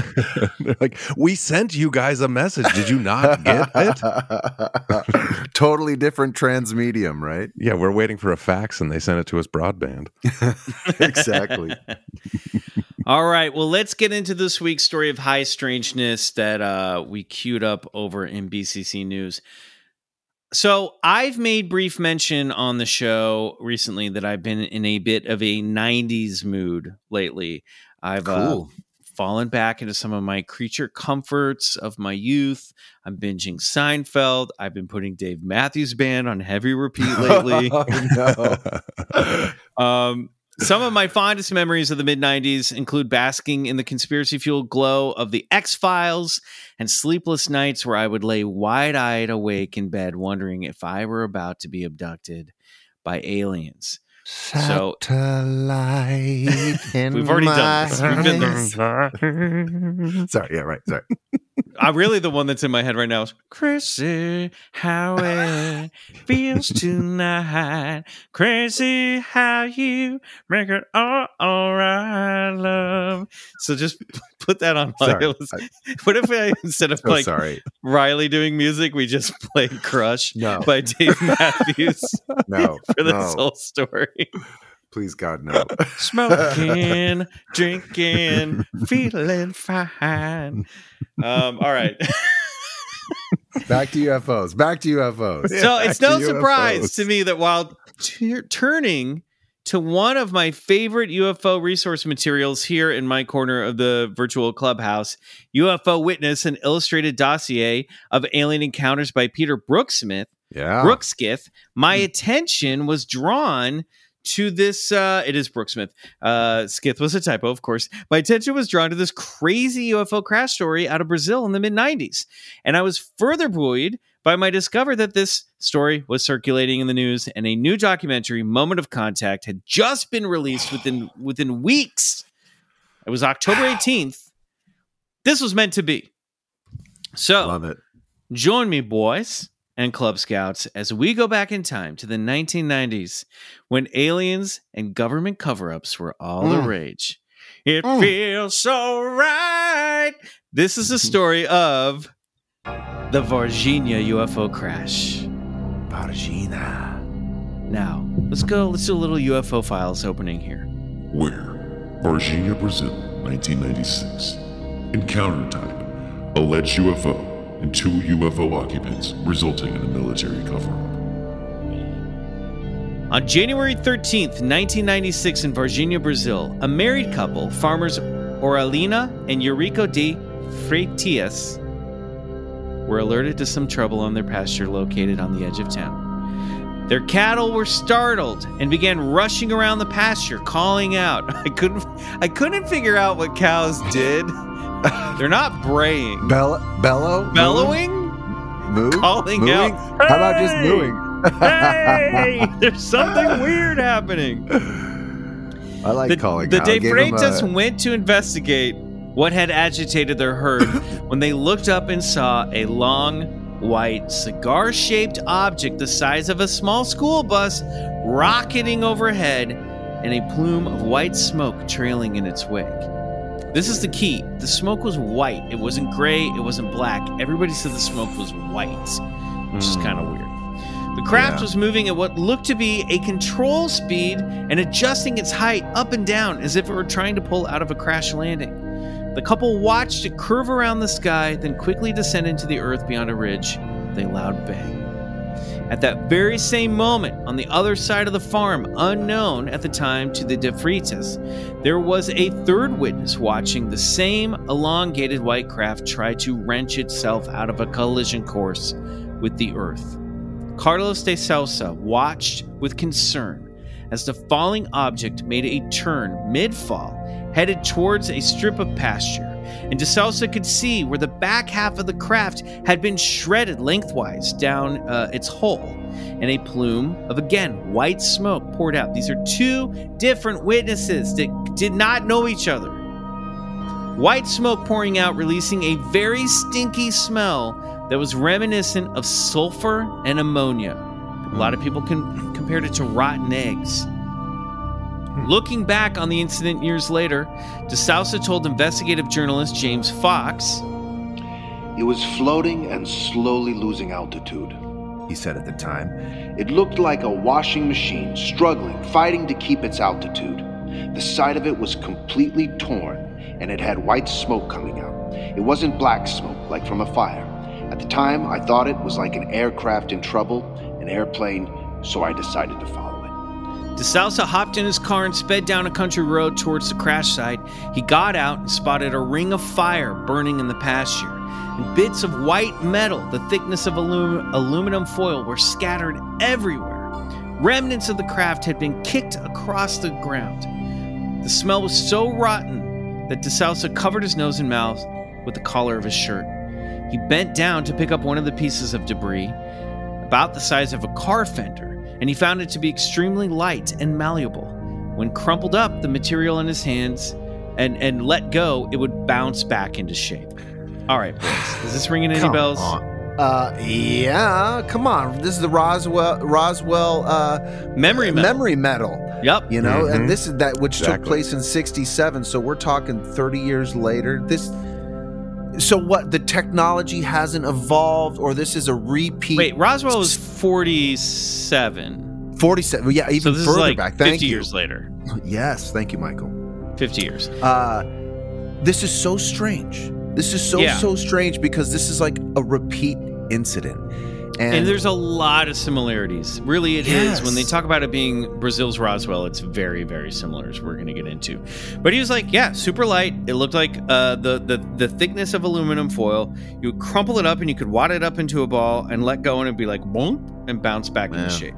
They're like, we sent you guys a message. Did you not get it? *laughs* totally different transmedium, right? *laughs* Yeah, we're waiting for a fax and they sent it to us broadband. exactly. All right. Well, let's get into this week's story of high strangeness that uh, we queued up over in BCC News. So, I've made brief mention on the show recently that I've been in a bit of a 90s mood lately. I've uh, fallen back into some of my creature comforts of my youth. I'm binging Seinfeld. I've been putting Dave Matthews Band on heavy repeat *laughs* lately. oh, no. *laughs* Um, some of my fondest memories of the mid 90s include basking in the conspiracy fueled glow of the X Files and sleepless nights where I would lay wide eyed awake in bed wondering if I were about to be abducted by aliens. So- Satellite *laughs* in We've already done this. We've been there. *laughs* Sorry, yeah, right. Sorry. I'm really the one that's in my head right now is crazy how it feels tonight. Crazy how you make it all, all right, love. So just *laughs* put that on my Sorry. list. *laughs* What if I, instead of So like sorry. Riley doing music, we just play Crush No, by Dave Matthews *laughs* no, for this no. whole story? Please, God, no. *laughs* Smoking, drinking, *laughs* feeling fine. Um, all right. *laughs* Back to UFOs. Back to UFOs. so it's no to surprise UFOs. to me that while t- turning to one of my favorite UFO resource materials here in my corner of the virtual clubhouse, UFO Witness, an illustrated dossier of alien encounters by Peter Brooksmith, Yeah. Brookskith, my attention was drawn to this uh it is brooksmith. Uh skith was a typo of course. My attention was drawn to this crazy ufo crash story out of brazil in the mid 90s and i was further buoyed by my discover that this story was circulating in the news and a new documentary moment of contact had just been released within within weeks. It was october 18th this was meant to be. So Love it. Join me, boys and Club Scouts, as we go back in time to the 1990s when aliens and government cover ups were all the Mm. rage. It Mm. feels so right. This is the story of the Varginha UFO crash. Vargina. Now, let's go. Let's do a little UFO files opening here. Where? Varginha, Brazil, 1996. Encounter type alleged UFO and two UFO occupants, resulting in a military cover up. On January 13th, 1996, in Varginha, Brazil, a married couple, farmers Oralina and Eurico de Freitas, were alerted to some trouble on their pasture located on the edge of town. Their cattle were startled and began rushing around the pasture, calling out. *laughs* I couldn't, I couldn't figure out what cows did. *laughs* They're not braying, Bell- bellow? bellowing, Moo? calling Mooing? out. How about just mooing? hey, *laughs* there's something weird happening. I like the calling the out. De Give 'em Freitas a- went to investigate what had agitated their herd *laughs* when they looked up and saw a long, white, cigar shaped object the size of a small school bus rocketing overhead and a plume of white smoke trailing in its wake. This is the key. The smoke was white. It wasn't gray. It wasn't black. Everybody said the smoke was white, which is Mm. kind of weird. The craft Yeah. was moving at what looked to be a control speed and adjusting its height up and down as if it were trying to pull out of a crash landing. The couple watched it curve around the sky, then quickly descend into the earth beyond a ridge with a loud bang. At that very same moment, on the other side of the farm, unknown at the time to the De Freitas, there was a third witness watching the same elongated white craft try to wrench itself out of a collision course with the earth. Carlos de Sousa watched with concern as the falling object made a turn mid fall, headed towards a strip of pasture. And de Sousa could see where the back half of the craft had been shredded lengthwise down uh, its hull, and a plume of again white smoke poured out. These are two different witnesses that did not know each other. White smoke pouring out, releasing a very stinky smell that was reminiscent of sulfur and ammonia. A lot of people can compared it to rotten eggs. Looking back on the incident years later, DeSousa told investigative journalist James Fox, It was floating and slowly losing altitude. He said at the time. It looked like a washing machine, struggling, fighting to keep its altitude. The side of it was completely torn, and it had white smoke coming out. It wasn't black smoke, like from a fire. At the time, I thought it was like an aircraft in trouble, an airplane, so I decided to follow it. DeSousa hopped in his car and sped down a country road towards the crash site. He got out and spotted a ring of fire burning in the pasture, and bits of white metal, the thickness of alum- aluminum foil, were scattered everywhere. Remnants of the craft had been kicked across the ground. The smell was so rotten that DeSousa covered his nose and mouth with the collar of his shirt. He bent down to pick up one of the pieces of debris, about the size of a car fender, and he found it to be extremely light and malleable. When crumpled up, the material in his hands and, and let go, it would bounce back into shape. All right, boys. Is this ringing any Come bells? on. Uh, yeah, come on. This is the Roswell Roswell uh, Memory metal. memory metal. Yep. You know, Mhm. and this is that which took place in '67. So we're talking 30 years later. This. So what? The technology hasn't evolved, or this is a repeat. Wait, Roswell was 47. 47. Yeah, even so this further is like back. 50 you. years later. Yes, thank you, Michael. 50 years. Uh, this is so strange. This is so Yeah. so strange because this is like a repeat incident, and, And, there's a lot of similarities. Really, it is. When they talk about it being Brazil's Roswell, it's very, very similar, as we're going to get into. But he was like, yeah, super light. It looked like uh, the, the the thickness of aluminum foil. You would crumple it up and you could wad it up into a ball and let go, and it'd be like boom and bounce back into shape.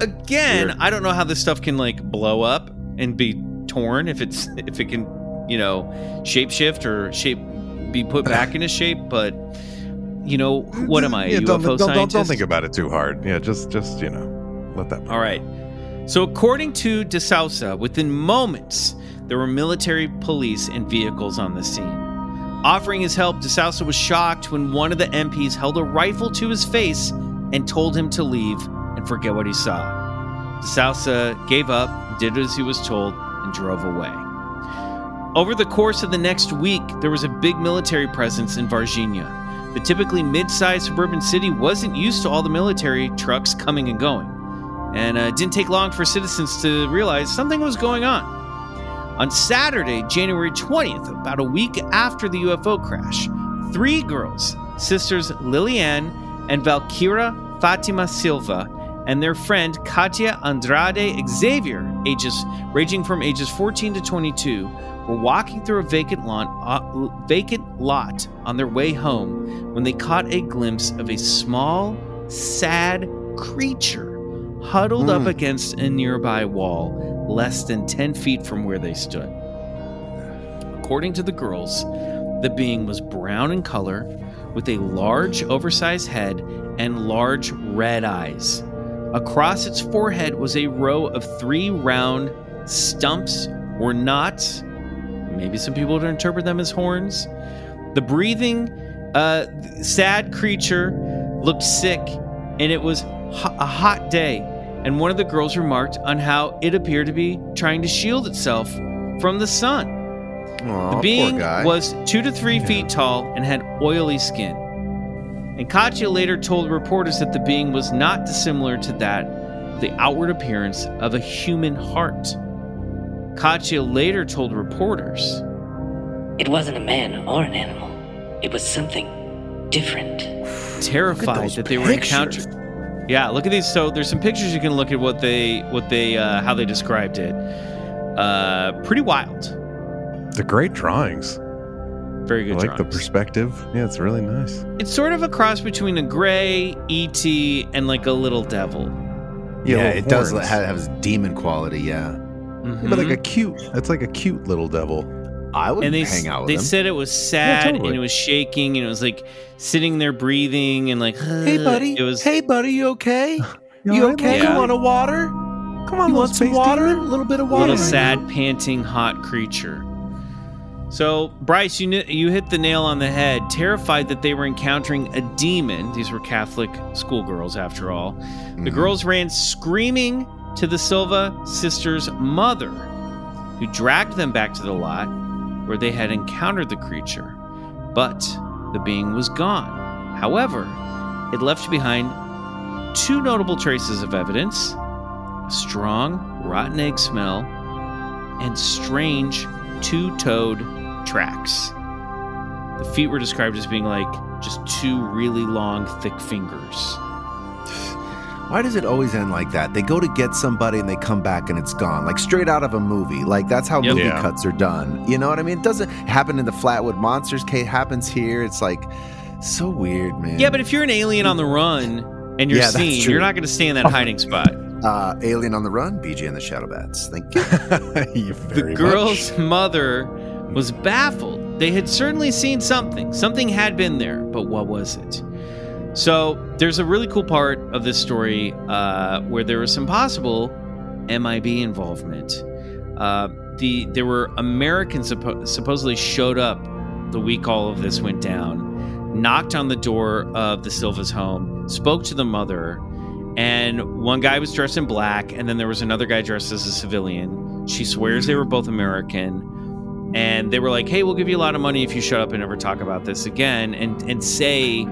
Again, Weird. I don't know how this stuff can like blow up and be torn if it's if it can, you know, shapeshift or shape be put *sighs* back into shape, but. You know what am I? A Yeah, UFO don't, don't, don't, scientist? don't think about it too hard. Yeah, just just you know, let that. All right. So, according to DeSousa, within moments, there were military, police, and vehicles on the scene. Offering his help, DeSousa was shocked when one of the MPs held a rifle to his face and told him to leave and forget what he saw. DeSousa gave up, did as he was told, and drove away. Over the course of the next week, there was a big military presence in Varginha. The typically mid sized suburban city wasn't used to all the military trucks coming and going and uh, it didn't take long for citizens to realize something was going on. On Saturday, January 20th, about a week after the UFO crash, three girls, sisters Liliane and Valkyra Fatima Silva, and their friend Katia Andrade Xavier, ages ranging from ages 14 to 22, were walking through a vacant lot, uh, vacant lot on their way home when they caught a glimpse of a small, sad creature huddled up Hmm. against a nearby wall, less than 10 feet from where they stood. According to the girls, the being was brown in color, with a large, oversized head and large red eyes. Across its forehead was a row of three round stumps or knots. Maybe some people would interpret them as horns. The breathing, uh, sad creature looked sick, and it was ho- a hot day. And one of the girls remarked on how it appeared to be trying to shield itself from the sun. Aw, The being was two to three feet tall and had oily skin. And Katya later told reporters that the being was not dissimilar to that of the outward appearance of a human heart. Katya later told reporters It wasn't a man or an animal. It was something different. terrified that they were pictures. encountering. Yeah, look at these. So there's some pictures you can look at what they what they uh, how they described it. Uh, pretty wild. The great drawings. Very good. I good. like the perspective. Yeah, it's really nice. It's sort of a cross between a gray ET and like a little devil. yeah, little it does have, have demon quality. Yeah, Mhm. But like a cute. that's like a cute little devil. I would and they hang out with they him. said it was sad totally. and it was shaking and it was like sitting there breathing and like hey, buddy. It was hey, buddy. You okay? *laughs* You You okay? buddy? You want a water? Come on, You want some space water? A little bit of a water. little sad, panting, hot creature. So, Bryce, you kn- you hit the nail on the head. Terrified that they were encountering a demon. These were Catholic schoolgirls, after all. The Mhm. girls ran screaming to the Silva sisters' mother, who dragged them back to the lot where they had encountered the creature. But the being was gone. However, it left behind two notable traces of evidence a strong, rotten egg smell and strange two toed tracks. The feet were described as being like just two really long, thick fingers. Why does it always end like that? They go to get somebody and they come back and it's gone, like straight out of a movie. Like that's how Yep. movie Yeah. cuts are done. You know what I mean? It doesn't happen in the Flatwood Monsters. Kate happens here. It's like so weird, man. Yeah, but if you're an alien on the run and you're Yeah, seen, you're not going to stay in that hiding spot. *laughs* uh, Alien on the Run, BJ and the Shadow Bats. Thank you. *laughs* You *laughs* The girl's much. mother was baffled. They had certainly seen something. Something had been there, but what was it? So there's a really cool part of this story uh, where there was some possible MIB involvement. Uh, the there were Americans suppo- supposedly showed up the week all of this went down, knocked on the door of the Silva's home, spoke to the mother, and one guy was dressed in black, and then there was another guy dressed as a civilian. She swears they were both American, and they were like, "Hey, we'll give you a lot of money if you shut up and never talk about this again," and and say,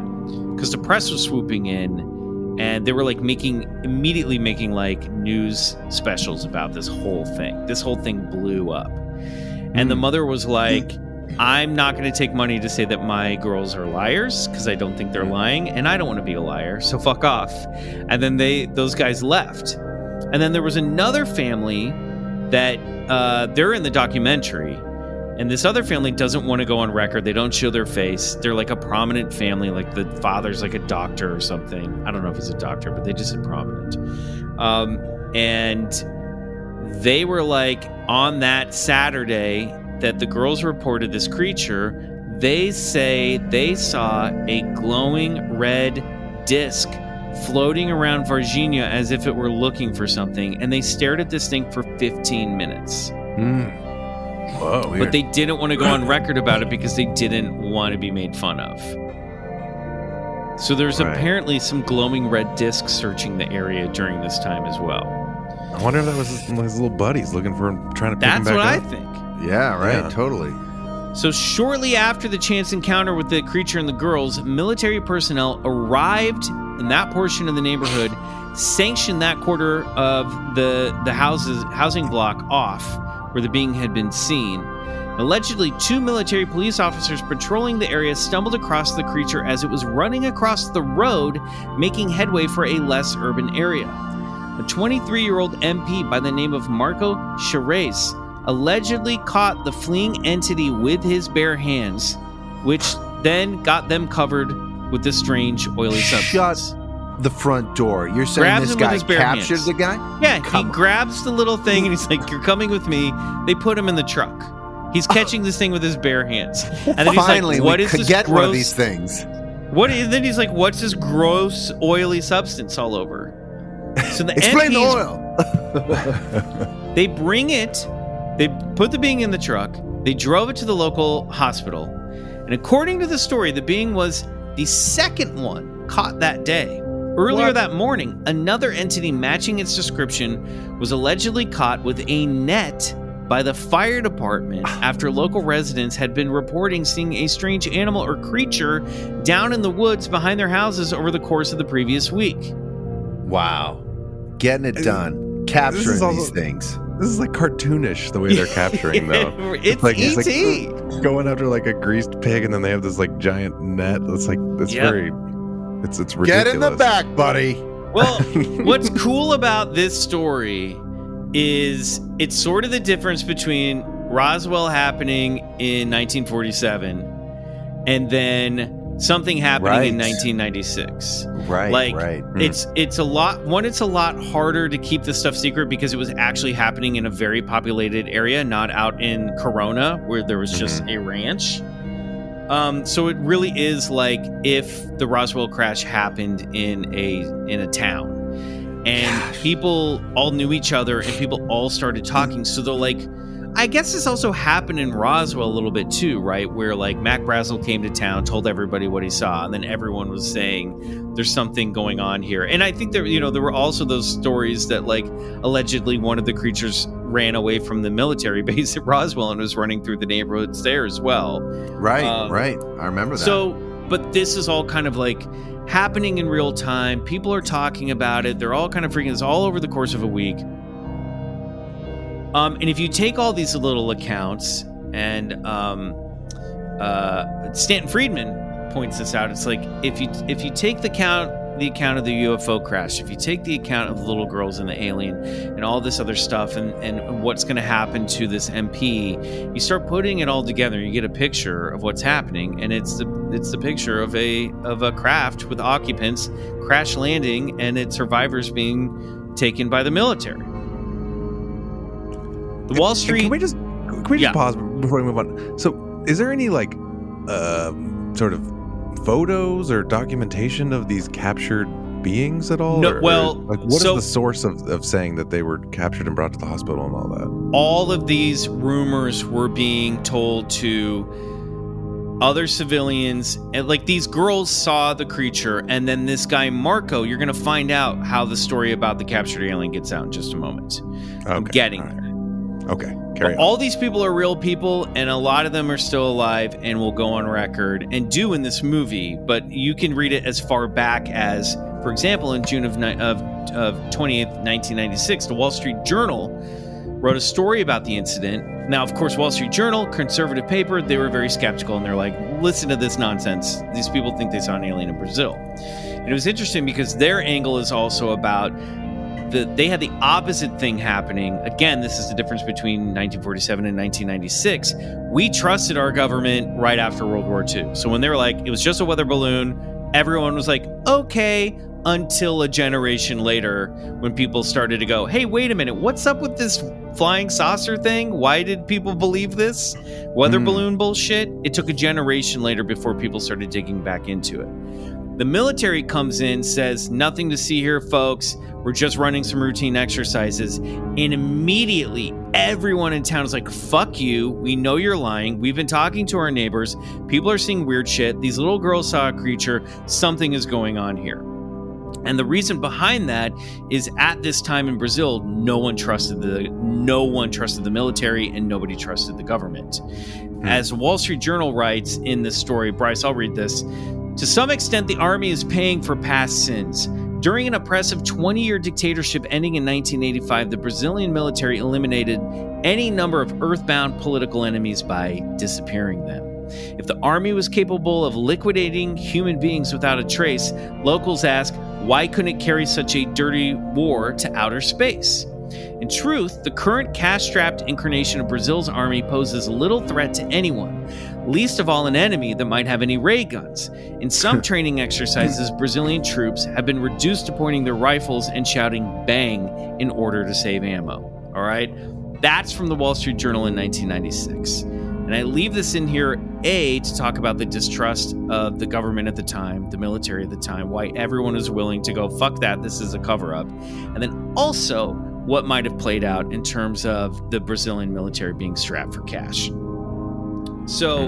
because the press was swooping in. And they were like making immediately making like news specials about this whole thing. This whole thing blew up. And the mother was like, I'm not going to take money to say that my girls are liars because I don't think they're lying and I don't want to be a liar. So fuck off. And then they those guys left. And then there was another family that uh, they're in the documentary. And this other family doesn't want to go on record. They don't show their face. They're like a prominent family. Like the father's like a doctor or something. I don't know if he's a doctor, but they just said prominent. Um, and they were like on that Saturday that the girls reported this creature, they say they saw a glowing red disc floating around Varginha as if it were looking for something, and they stared at this thing for 15 minutes. Whoa. But they didn't want to go on record about it because they didn't want to be made fun of. So there's Right. apparently some glowing red disc searching the area during this time as well. I wonder if that was his, his little buddies looking for him, trying to pick him back up. That's what I up. think. yeah, right. Yeah. Totally. So, shortly after the chance encounter with the creature and the girls, military personnel arrived in that portion of the neighborhood, sanctioned that quarter of the the houses housing block off where the being had been seen. Allegedly, two military police officers patrolling the area stumbled across the creature as it was running across the road, making headway for a less urban area. A 23 year old MP by the name of Marco Chereze allegedly caught the fleeing entity with his bare hands, which then got them covered with this strange oily Shut substance. The front door. You're saying Grabs this guy captured hands. the guy? Yeah, Come he on. grabs the little thing and he's like, You're coming with me. They put him in the truck. He's oh. catching this thing with his bare hands. And then he's Finally, like, What is could this get gross one of these things. What is then he's like, What's this gross oily substance all over? So the *laughs* Explain the oil. *laughs* They bring it, they put the being in the truck, they drove it to the local hospital, and according to the story, the being was the second one caught that day. Earlier What? that morning, another entity matching its description was allegedly caught with a net by the fire department *sighs* after local residents had been reporting seeing a strange animal or creature down in the woods behind their houses over the course of the previous week. Wow. Getting it done. Capturing also- these things. This is like cartoonish the way they're *laughs* capturing though. it's like he's like ET. going after like a greased pig, and then they have this like giant net. It's like it's Yep. very, it's it's Get in the back, buddy. Well, *laughs* what's cool about this story is it's sort of the difference between Roswell happening in 1947 and then something happening in 1996. Right, like right. Hmm. it's it's a lot one it's a lot harder to keep this stuff secret because it was actually happening in a very populated area not out in corona where there was just mm-hmm. a ranch um so it really is like if the roswell crash happened in a in a town. And people all knew each other and people all started talking. So they're like I guess this also happened in Roswell a little bit too, right? Where like Mac Brazel came to town, told everybody what he saw, and then everyone was saying there's something going on here. And I think there, you know, there were also those stories that like allegedly one of the creatures ran away from the military *laughs* base at Roswell and was running through the neighborhoods there as well. Right, um, right. I remember that. So, but this is all kind of like happening in real time. People are talking about it. They're all kind of freaking. It's all over the course of a week. Um, and if you take all these little accounts, and um, uh, Stanton Friedman points this out, it's like if you if you take the count the account of the UFO crash, if you take the account of the little girls and the alien and all this other stuff and, and what's going to happen to this MP, you start putting it all together. You get a picture of what's happening, and it's the it's the picture of a of a craft with occupants crash landing and its survivors being taken by the military. The Wall Street. Can we just can we just Yeah. pause before we move on? So, is there any like um sort of photos or documentation of these captured beings at all? No, Or- or, well, like what is so- the source of, of saying that they were captured and brought to the hospital and all that? all of these rumors were being told to other civilians and like these girls saw the creature and then this guy marco you're going to find out how the story about the captured alien gets out in just a moment i'm getting right. there Okay, carry on. all these people are real people and a lot of them are still alive and will go on record and do in this movie but you can read it as far back as for example in june of, ni- of, of 28th 1996 the wall street journal wrote a story about the incident. Now of course wall street journal conservative paper they were very skeptical and they're like listen to this nonsense. These people think they saw an alien in brazil. And it was interesting because their angle is also about the, they had the opposite thing happening. Again, this is the difference between 1947 and 1996. We trusted our government right after World War II. So when they were like, it was just a weather balloon, everyone was like, okay, until a generation later when people started to go, hey, wait a minute, what's up with this flying saucer thing? Why did people believe this? Weather Hmm. balloon bullshit? It took a generation later before people started digging back into it. The military comes in, says, nothing to see here, folks. We're just running some routine exercises. And immediately, everyone in town is like, fuck you. We know you're lying. We've been talking to our neighbors. People are seeing weird shit. These little girls saw a creature. Something is going on here. And the reason behind that is at this time in Brazil, no one trusted the no one trusted the military and nobody trusted the government. Hmm. As Wall Street Journal writes in this story, Bryce, I'll read this. To some extent, the army is paying for past sins. During an oppressive 20 year dictatorship ending in 1985, the Brazilian military eliminated any number of earthbound political enemies by disappearing them. If the army was capable of liquidating human beings without a trace, locals ask, why couldn't it carry such a dirty war to outer space? In truth, the current cash strapped incarnation of Brazil's army poses little threat to anyone, least of all an enemy that might have any ray guns. In some *laughs* training exercises, Brazilian troops have been reduced to pointing their rifles and shouting bang in order to save ammo. All right? That's from the Wall Street Journal in 1996. And I leave this in here, A, to talk about the distrust of the government at the time, the military at the time, why everyone was willing to go, fuck that, this is a cover up. And then also what might have played out in terms of the Brazilian military being strapped for cash. So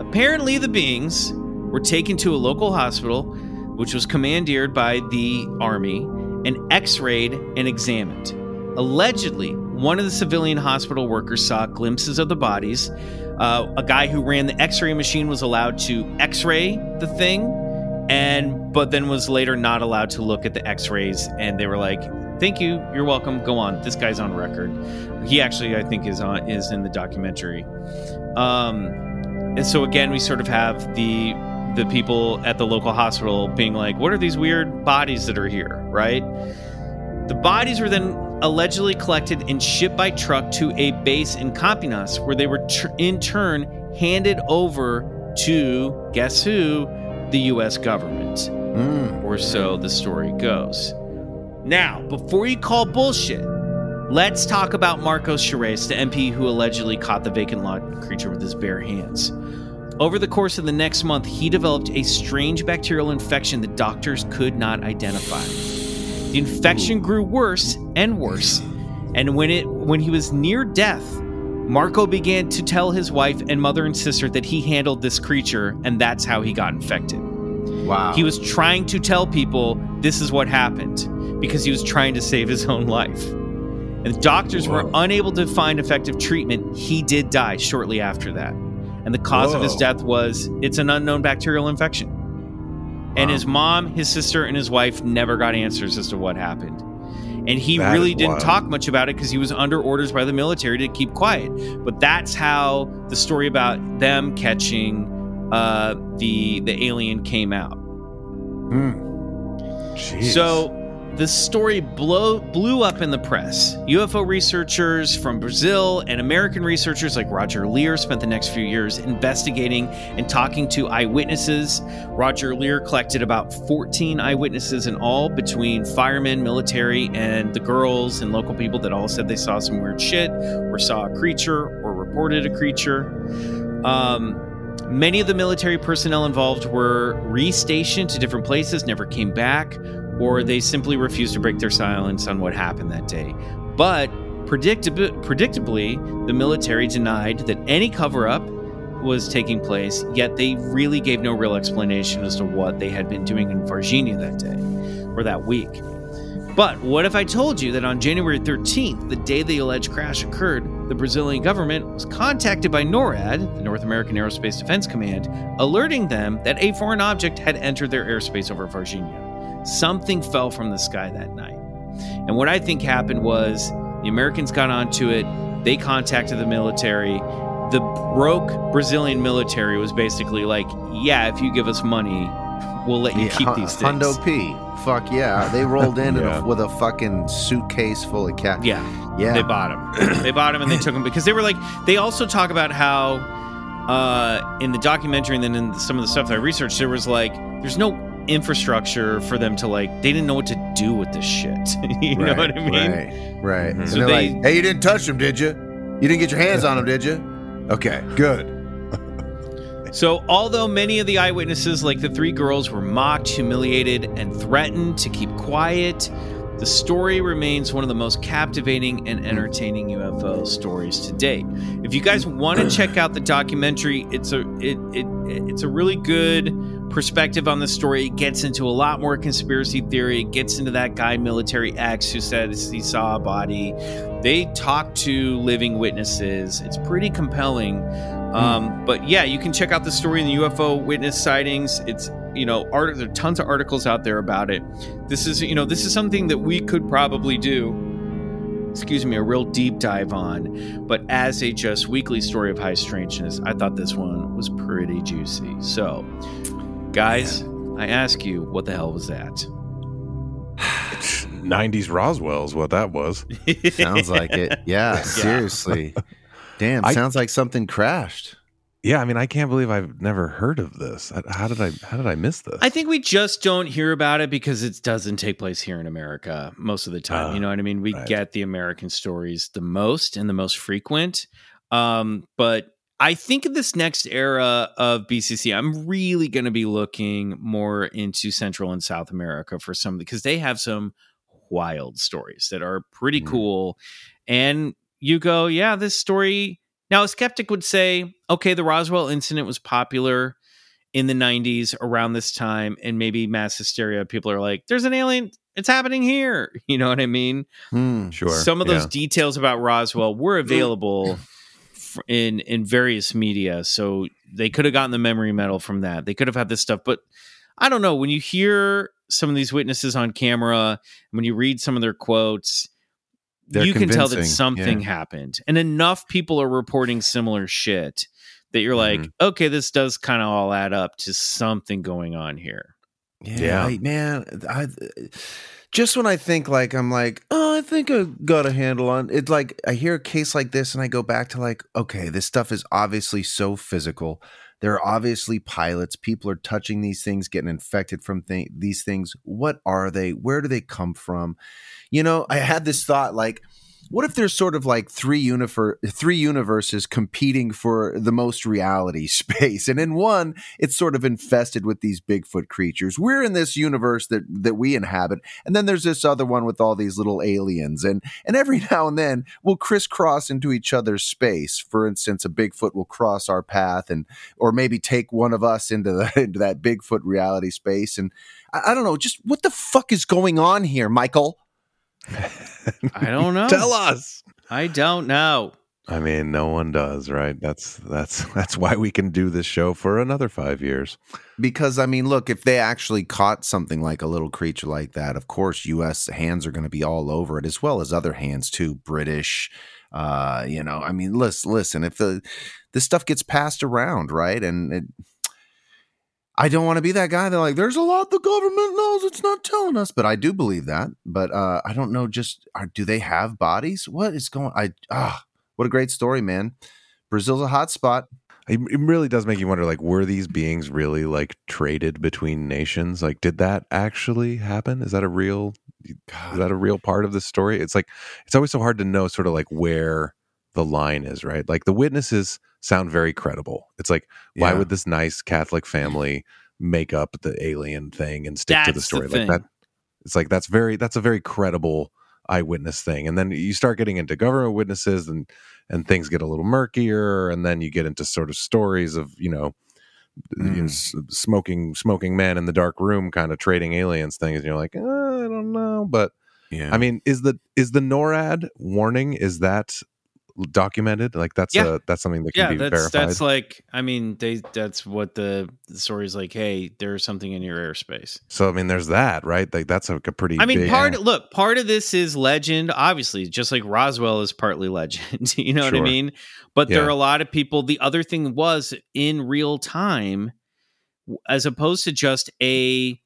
apparently, the beings were taken to a local hospital, which was commandeered by the army, and x rayed and examined. Allegedly, one of the civilian hospital workers saw glimpses of the bodies. Uh, a guy who ran the x ray machine was allowed to x ray the thing, and but then was later not allowed to look at the x rays. And they were like, Thank you, you're welcome, go on. This guy's on record. He actually, I think, is on is in the documentary. Um, and so again, we sort of have the the people at the local hospital being like, "What are these weird bodies that are here?" Right? The bodies were then allegedly collected and shipped by truck to a base in Campinas, where they were tr- in turn handed over to guess who? The U.S. government, Mm. or so the story goes. Now, before you call bullshit, let's talk about Marcos Chereze, the MP who allegedly caught the vacant lot creature with his bare hands. Over the course of the next month, he developed a strange bacterial infection that doctors could not identify. The infection grew worse and worse, and when it when he was near death, Marco began to tell his wife and mother and sister that he handled this creature and that's how he got infected. Wow. He was trying to tell people this is what happened because he was trying to save his own life. And doctors were unable to find effective treatment. He did die shortly after that. And the cause of his death was it's an unknown bacterial infection. And his mom, his sister, and his wife never got answers as to what happened. And he That really didn't wild. talk much about it because he was under orders by the military to keep quiet. But that's how the story about them catching uh, the the alien came out. Mm. Jeez. So the story blow, blew up in the press. UFO researchers from Brazil and American researchers like Roger Leir spent the next few years investigating and talking to eyewitnesses. Roger Leir collected about 14 eyewitnesses in all between firemen, military, and the girls and local people that all said they saw some weird shit or saw a creature or reported a creature. Um, Many of the military personnel involved were restationed to different places, never came back, or they simply refused to break their silence on what happened that day. But predictab- predictably, the military denied that any cover up was taking place, yet they really gave no real explanation as to what they had been doing in Varginha that day or that week. But what if I told you that on January 13th, the day the alleged crash occurred, the Brazilian government was contacted by NORAD, the North American Aerospace Defense Command, alerting them that a foreign object had entered their airspace over Varginha? Something fell from the sky that night. And what I think happened was the Americans got onto it, they contacted the military. The broke Brazilian military was basically like, yeah, if you give us money, we'll let you Yeah, keep Hun- these things. Hundo P. Fuck yeah. They rolled in *laughs* in Yeah. a, with a fucking suitcase full of cash. Yeah. Yeah. They bought them. they bought them and they took them because they were like. They also talk about how uh, in the documentary and then in some of the stuff that I researched, there was like there's no infrastructure for them to like. They didn't know what to do with this shit. *laughs* you know Right, what I mean? Right. Right. Mhm. And So they're they- like, hey, you didn't touch them, did you? You didn't get your hands on them, did you? Okay, good. So, although many of the eyewitnesses, like the three girls, were mocked, humiliated, and threatened to keep quiet, the story remains one of the most captivating and entertaining UFO stories to date. If you guys want *clears throat* to check out the documentary, it's a it, it it's a really good perspective on the story. It gets into a lot more conspiracy theory. It gets into that guy Military X who says he saw a body. They talk to living witnesses. It's pretty compelling. Um, but yeah, you can check out the story in the UFO witness sightings. It's you know, art, there are tons of articles out there about it. This is you know, this is something that we could probably do. Excuse me, a real deep dive on. But as a just weekly story of high strangeness, I thought this one was pretty juicy. So, guys, I ask you, what the hell was that? *sighs* 90s Roswell is what that was. *laughs* Sounds like it. *laughs* Yeah, seriously. Damn, I- sounds like something crashed. Yeah, I mean, I can't believe I've never heard of this. How did I? How did I miss this? I think we just don't hear about it because it doesn't take place here in America most of the time. Ah, you know what I mean? We right. get the American stories the most and the most frequent. Um, but I think in this next era of BCC, I'm really going to be looking more into Central and South America for some because they have some wild stories that are pretty Mm. cool. And you go, yeah, this story. Now, a skeptic would say, okay, the Roswell incident was popular in the 90s around this time, and maybe mass hysteria. People are like, there's an alien, it's happening here. *laughs* You know what I mean? Hmm. sure. Some of those yeah. details about Roswell were available f- in in various media, so they could have gotten the memory metal from that. They could have had this stuff, but I don't know. When you hear some of these witnesses on camera, when you read some of their quotes, They're you can tell that something yeah. happened, and enough people are reporting similar shit that you're like, Mhm. okay, this does kind of all add up to something going on here. Yeah, Yeah. I- man. I just when I think like I'm like, oh, I think I got a handle on it. Like I hear a case like this, and I go back to like, okay, this stuff is obviously so physical. There are obviously pilots. People are touching these things, getting infected from th- these things. What are they? Where do they come from? You know, I had this thought like, what if there's sort of like three three universes competing for the most reality *laughs* space, and in one, it's sort of infested with these Bigfoot creatures. We're in this universe that that we inhabit, and then there's this other one with all these little aliens, and and every *laughs* now and then we'll crisscross into each other's space. For instance, a Bigfoot will cross our path, and or maybe take one of us into the *laughs* into that Bigfoot reality space, and I, I don't know, just what the fuck is going on here, Michael? I don't know. Tell us. I don't know. I mean, no one does, right? That's that's *laughs* that's why we can do this show for another five years. Because I mean, look, if they actually caught something like a little creature like that, of course, U.S. hands are going to be all over it, as well as other hands too, British. Uh, you know, I mean, listen, listen. If the this stuff gets passed around, right, and it, I don't want to be that guy. They're like, there's a lot the government knows it's not telling us, but I do believe that. But uh, I don't know. Just are, do they have bodies? What is going? I ah, what a great story, man. Brazil's a hot spot. It, it really does make you wonder like were these beings really like traded between nations like did that actually happen is that a real is that a real part of the story it's like it's always so hard to know sort of like where the line is right like the witnesses sound very credible it's like why Yeah. would this nice catholic family make up the alien thing and stick to the That's the story like that it's like that's very that's a very credible eyewitness thing and then you start getting into government witnesses and and things get a little murkier and then you get into sort of stories of you know, you know, Mm. smoking smoking men in the dark room kind of trading aliens things and you're like uh, i don't know but Yeah. i mean is the is the norad warning is that documented like that's Yeah. a that's something that can Yeah, be that's verified that's like I mean they that's what the, the story's like. Hey, there's something in your airspace. so i mean there's that right like that's a, a pretty I mean, part look, part of this is legend, obviously, just like Roswell is partly legend. *laughs* you know what I mean? But there are a lot of people. The other thing was in real time, as opposed to just a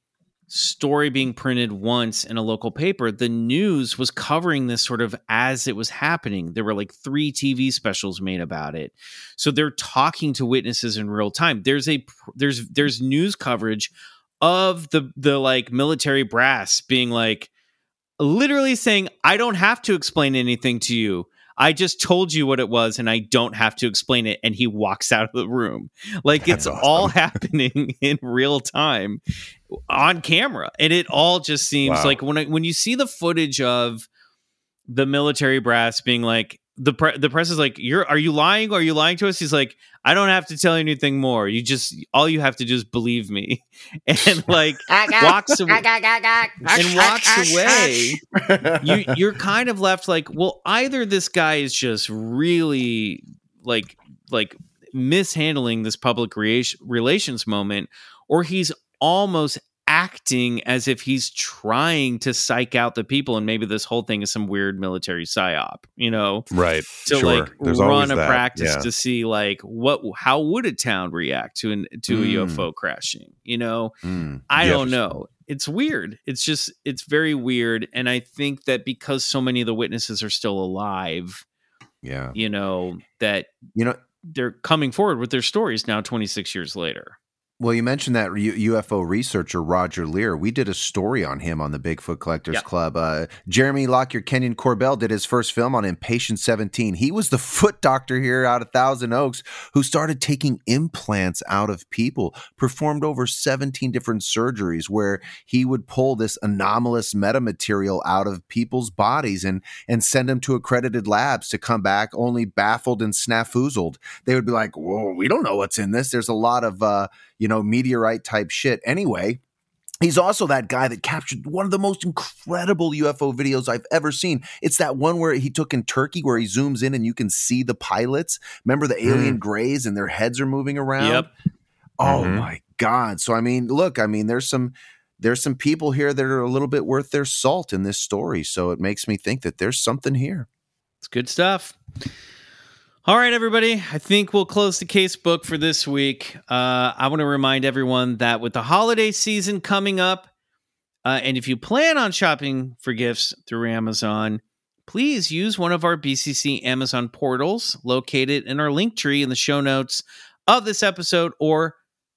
story being printed once in a local paper, the news was covering this sort of as it was happening. There were like three TV specials made about it. So they're talking to witnesses in real time. There's a there's there's news coverage of the the like military brass being like literally saying I don't have to explain anything to you. I just told you what it was and I don't have to explain it and he walks out of the room. Like That's it's all *laughs* happening in real time on camera and it all just seems Wow. like when I, when you see the footage of the military brass being like the pre- the press is like you're are you lying? Are you lying to us? He's like I don't have to tell you anything more. You just all you have to do is believe me. *laughs* And like *laughs* walks away and walks away. You you're kind of left like well either this guy is just really like like mishandling this public rea- relations moment or he's almost acting as if he's trying to psych out the people and maybe this whole thing is some weird military psyop you know right to sure like there's run a that. practice yeah. to see like what how would a town react to an to a Mm. UFO crashing you know Mm. I Yeah, don't know. It's weird. It's just it's very weird and I think that because so many of the witnesses are still alive, Yeah. you know, that You know, they're coming forward with their stories now 26 years later. Well, you mentioned that UFO researcher Roger Leir. We did a story on him on the Bigfoot Collectors Yeah. Club. Uh, Jeremy Lockyer Kenyon Corbell did his first film on Patient 17. He was the *laughs* foot doctor here out of Thousand Oaks who started taking implants out of people, performed over 17 different surgeries where he would pull this anomalous metamaterial out of people's bodies and, and send them to accredited labs to come back only baffled and snafuzzled. They would be like, whoa, we don't know what's in this. There's a lot of, uh, you know, meteorite type shit. Anyway, he's also that guy that captured one of the most incredible UFO videos I've ever seen. It's that one where he took in Turkey where he zooms in and you can see the pilots. Remember the alien grays and their heads are moving around? Yep. Oh Mhm. my god. So I mean, look, I mean there's some there's some people here that are a little bit worth their salt in this story. So it makes me think that there's something here. It's good stuff. All right, everybody. I think we'll close the case book for this week. Uh, I want to remind everyone that with the holiday season coming up, uh, and if you plan on shopping for gifts through Amazon, please use one of our BCC Amazon portals located in our link tree in the show notes of this episode or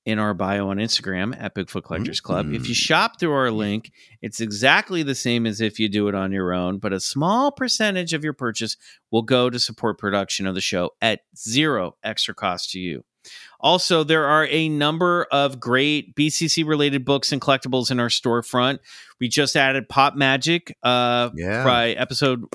in our bio on Instagram at Bigfoot Collectors Club. If you shop through our link, it's exactly the same as if you do it on your own, but a small percentage of your purchase will go to support production of the show at zero extra cost to you. Also, there are a number of great BCC related books and collectibles in our storefront. We just added Pop Magic uh, Yeah. by episode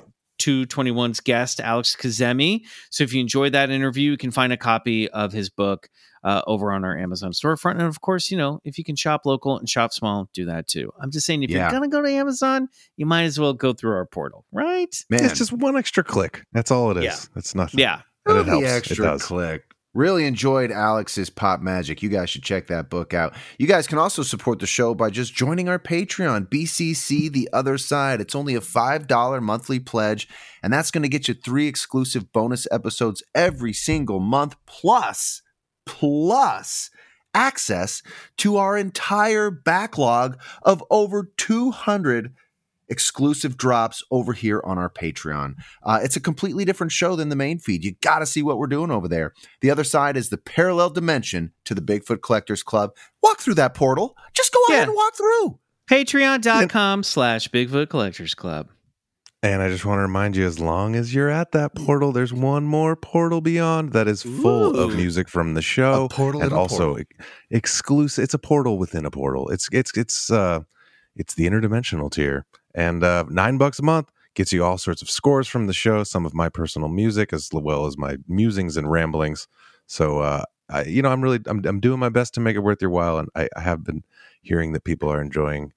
221's guest, Alex Kazemi. So if you enjoyed that interview, you can find a copy of his book uh, over on our Amazon storefront. And of course, you know, if you can shop local and shop small, do that too. I'm just saying, if Yeah. you're going to go to Amazon, you might as well go through our portal, right? Man, it's just one extra click that's all it is Yeah. it's nothing Yeah. and it the helps extra it does click. Really enjoyed Alex's Pop Magic. You guys should check that book out. You guys can also support the show by just joining our Patreon, BCC The Other Side. It's only a $5 monthly pledge, and that's going to get you three exclusive bonus episodes every single month, plus, plus access to our entire backlog of over 200 exclusive drops over here on our Patreon. Uh, it's a completely different show than the main feed. You got to see what we're doing over there. The other side is the parallel dimension to the Bigfoot Collectors Club. Walk through that portal. Just go Yeah. ahead and walk through. Patreon.com slash Bigfoot Collectors Club. And I just want to remind you as long as you're at that portal, there's one more portal beyond that is full of music from the show. A portal and also portal. exclusive it's a portal within a portal. It's it's it's uh it's the interdimensional tier. And uh 9 bucks a month gets you all sorts of scores from the show, some of my personal music as well as my musings and ramblings. So uh I, you know, I'm really I'm I'm doing my best to make it worth your while and I, I have been hearing that people are enjoying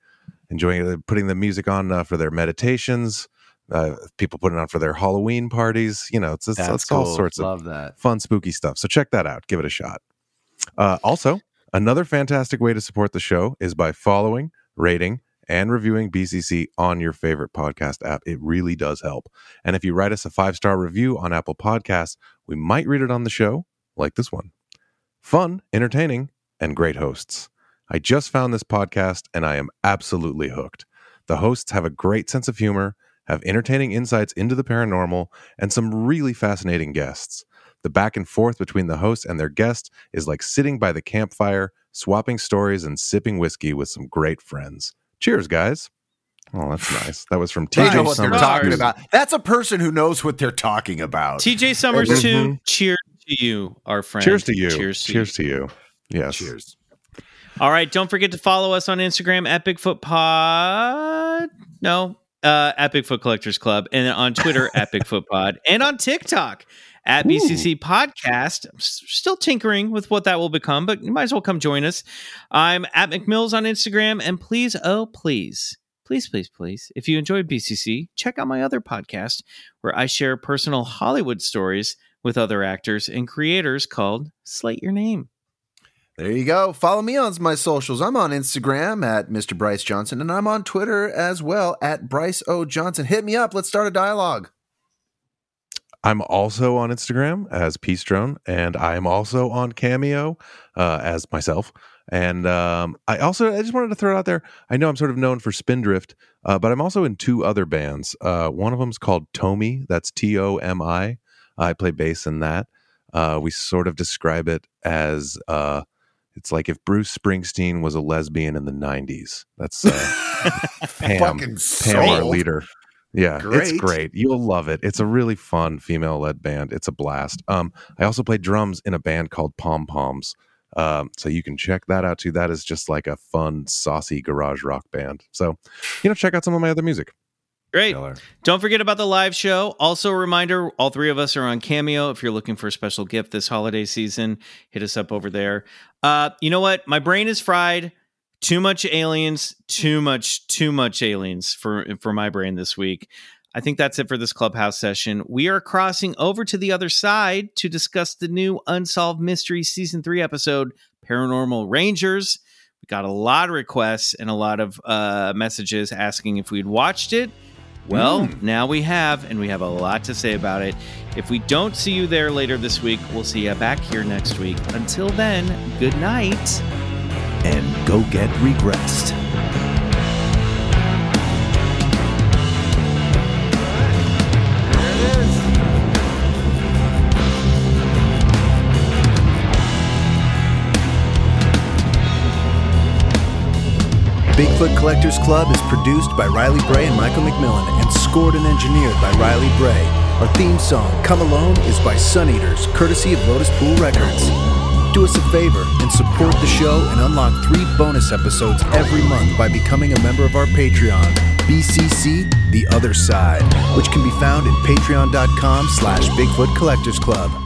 enjoying putting the music on uh, for their meditations uh, people putting it on for their Halloween parties. You know, it's, it's, it's all sorts of that. fun, spooky stuff. So check that out. Give it a shot. Uh, also, another fantastic way to support the show is by following, rating, and reviewing BCC on your favorite podcast app. It really does help. And if you write us a five star review on Apple Podcasts, we might read it on the show, like this one. Fun, entertaining, and great hosts. I just found this podcast and I am absolutely hooked. The hosts have a great sense of humor, have entertaining insights into the paranormal, and some really fascinating guests. The back and forth between the host and their guest is like sitting by the campfire, swapping stories, and sipping whiskey with some great friends. Cheers, guys. Oh, that's *laughs* nice. That was from TJ what they're Summers. talking about. That's a person who knows what they're talking about. TJ Summers, Mhm. too. Cheers to you, our friend. Cheers to you. Cheers to Cheers to you. Yes. Cheers. All right, don't forget to follow us on Instagram at Bigfoot Pod. No, uh, at Bigfoot Collectors Club, and on Twitter *laughs* at Bigfoot Pod, and on TikTok at BCC Podcast. I'm still tinkering with what that will become, but you might as well come join us. I'm at McMills on Instagram, and please, oh please, please, please, please, if you enjoyed BCC, check out my other podcast where I share personal Hollywood stories with other actors and creators called Slate Your Name. There you go. Follow me on my socials. I'm on Instagram at Mr. Bryce Johnson, and I'm on Twitter as well at Bryce O. Johnson. Hit me up. Let's start a dialogue. I'm also on Instagram as Peace Drone, and I am also on Cameo uh, as myself. And um, I also I just wanted to throw it out there. I know I'm sort of known for Spindrift, uh, but I'm also in two other bands. Uh, one of them is called Tomi. That's T O M I. I play bass in that. Uh, we sort of describe it as uh, it's like if Bruce Springsteen was a lesbian in the '90s. That's uh, *laughs* Pam. Pam, our leader. Yeah, it's Great. great. You'll love it. It's a really fun female-led band. It's a blast. Um, I also play drums in a band called Pom Poms. Um, so you can check that out too. That is just like a fun, saucy garage rock band. So, you know, check out some of my other music. Great. Killer. Don't forget about the live show. Also, a reminder all three of us are on Cameo. If you're looking for a special gift this holiday season, hit us up over there. Uh, you know what? My brain is fried. Too much aliens, too much, too much aliens for for my brain this week. I think that's it for this clubhouse session. We are crossing over to the other side to discuss the new Unsolved Mysteries season three episode, Paranormal Rangers. We got a lot of requests and a lot of uh, messages asking if we'd watched it. Well, hmm. now we have, and we have a lot to say about it. If we don't see you there later this week, we'll see you back here next week. Until then, good night. And go get regressed. Bigfoot Collectors Club is produced by Riley Bray and Michael McMillan and scored and engineered by Riley Bray. Our theme song, Come Alone, is by Sun Eaters, courtesy of Lotus Pool Records. Do us a favor and support the show and unlock three bonus episodes every month by becoming a member of our Patreon, BCC The Other Side, which can be found at patreon.com slash Bigfoot Collectors Club.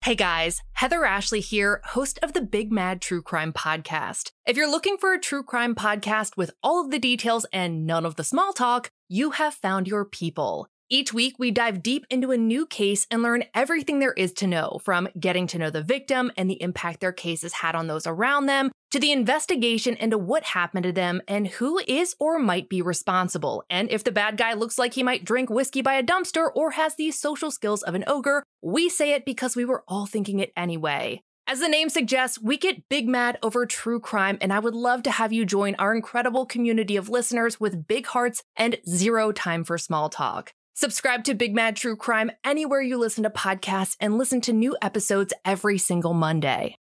Hey guys, Heather Ashley here, host of the Big Mad True Crime Podcast. If you're looking for a true crime podcast with all of the details and none of the small talk, you have found your people. Each week, we dive deep into a new case and learn everything there is to know from getting to know the victim and the impact their case has had on those around them, to the investigation into what happened to them and who is or might be responsible. And if the bad guy looks like he might drink whiskey by a dumpster or has the social skills of an ogre, we say it because we were all thinking it anyway. As the name suggests, we get big mad over true crime, and I would love to have you join our incredible community of listeners with big hearts and zero time for small talk. Subscribe to Big Mad True Crime anywhere you listen to podcasts and listen to new episodes every single Monday.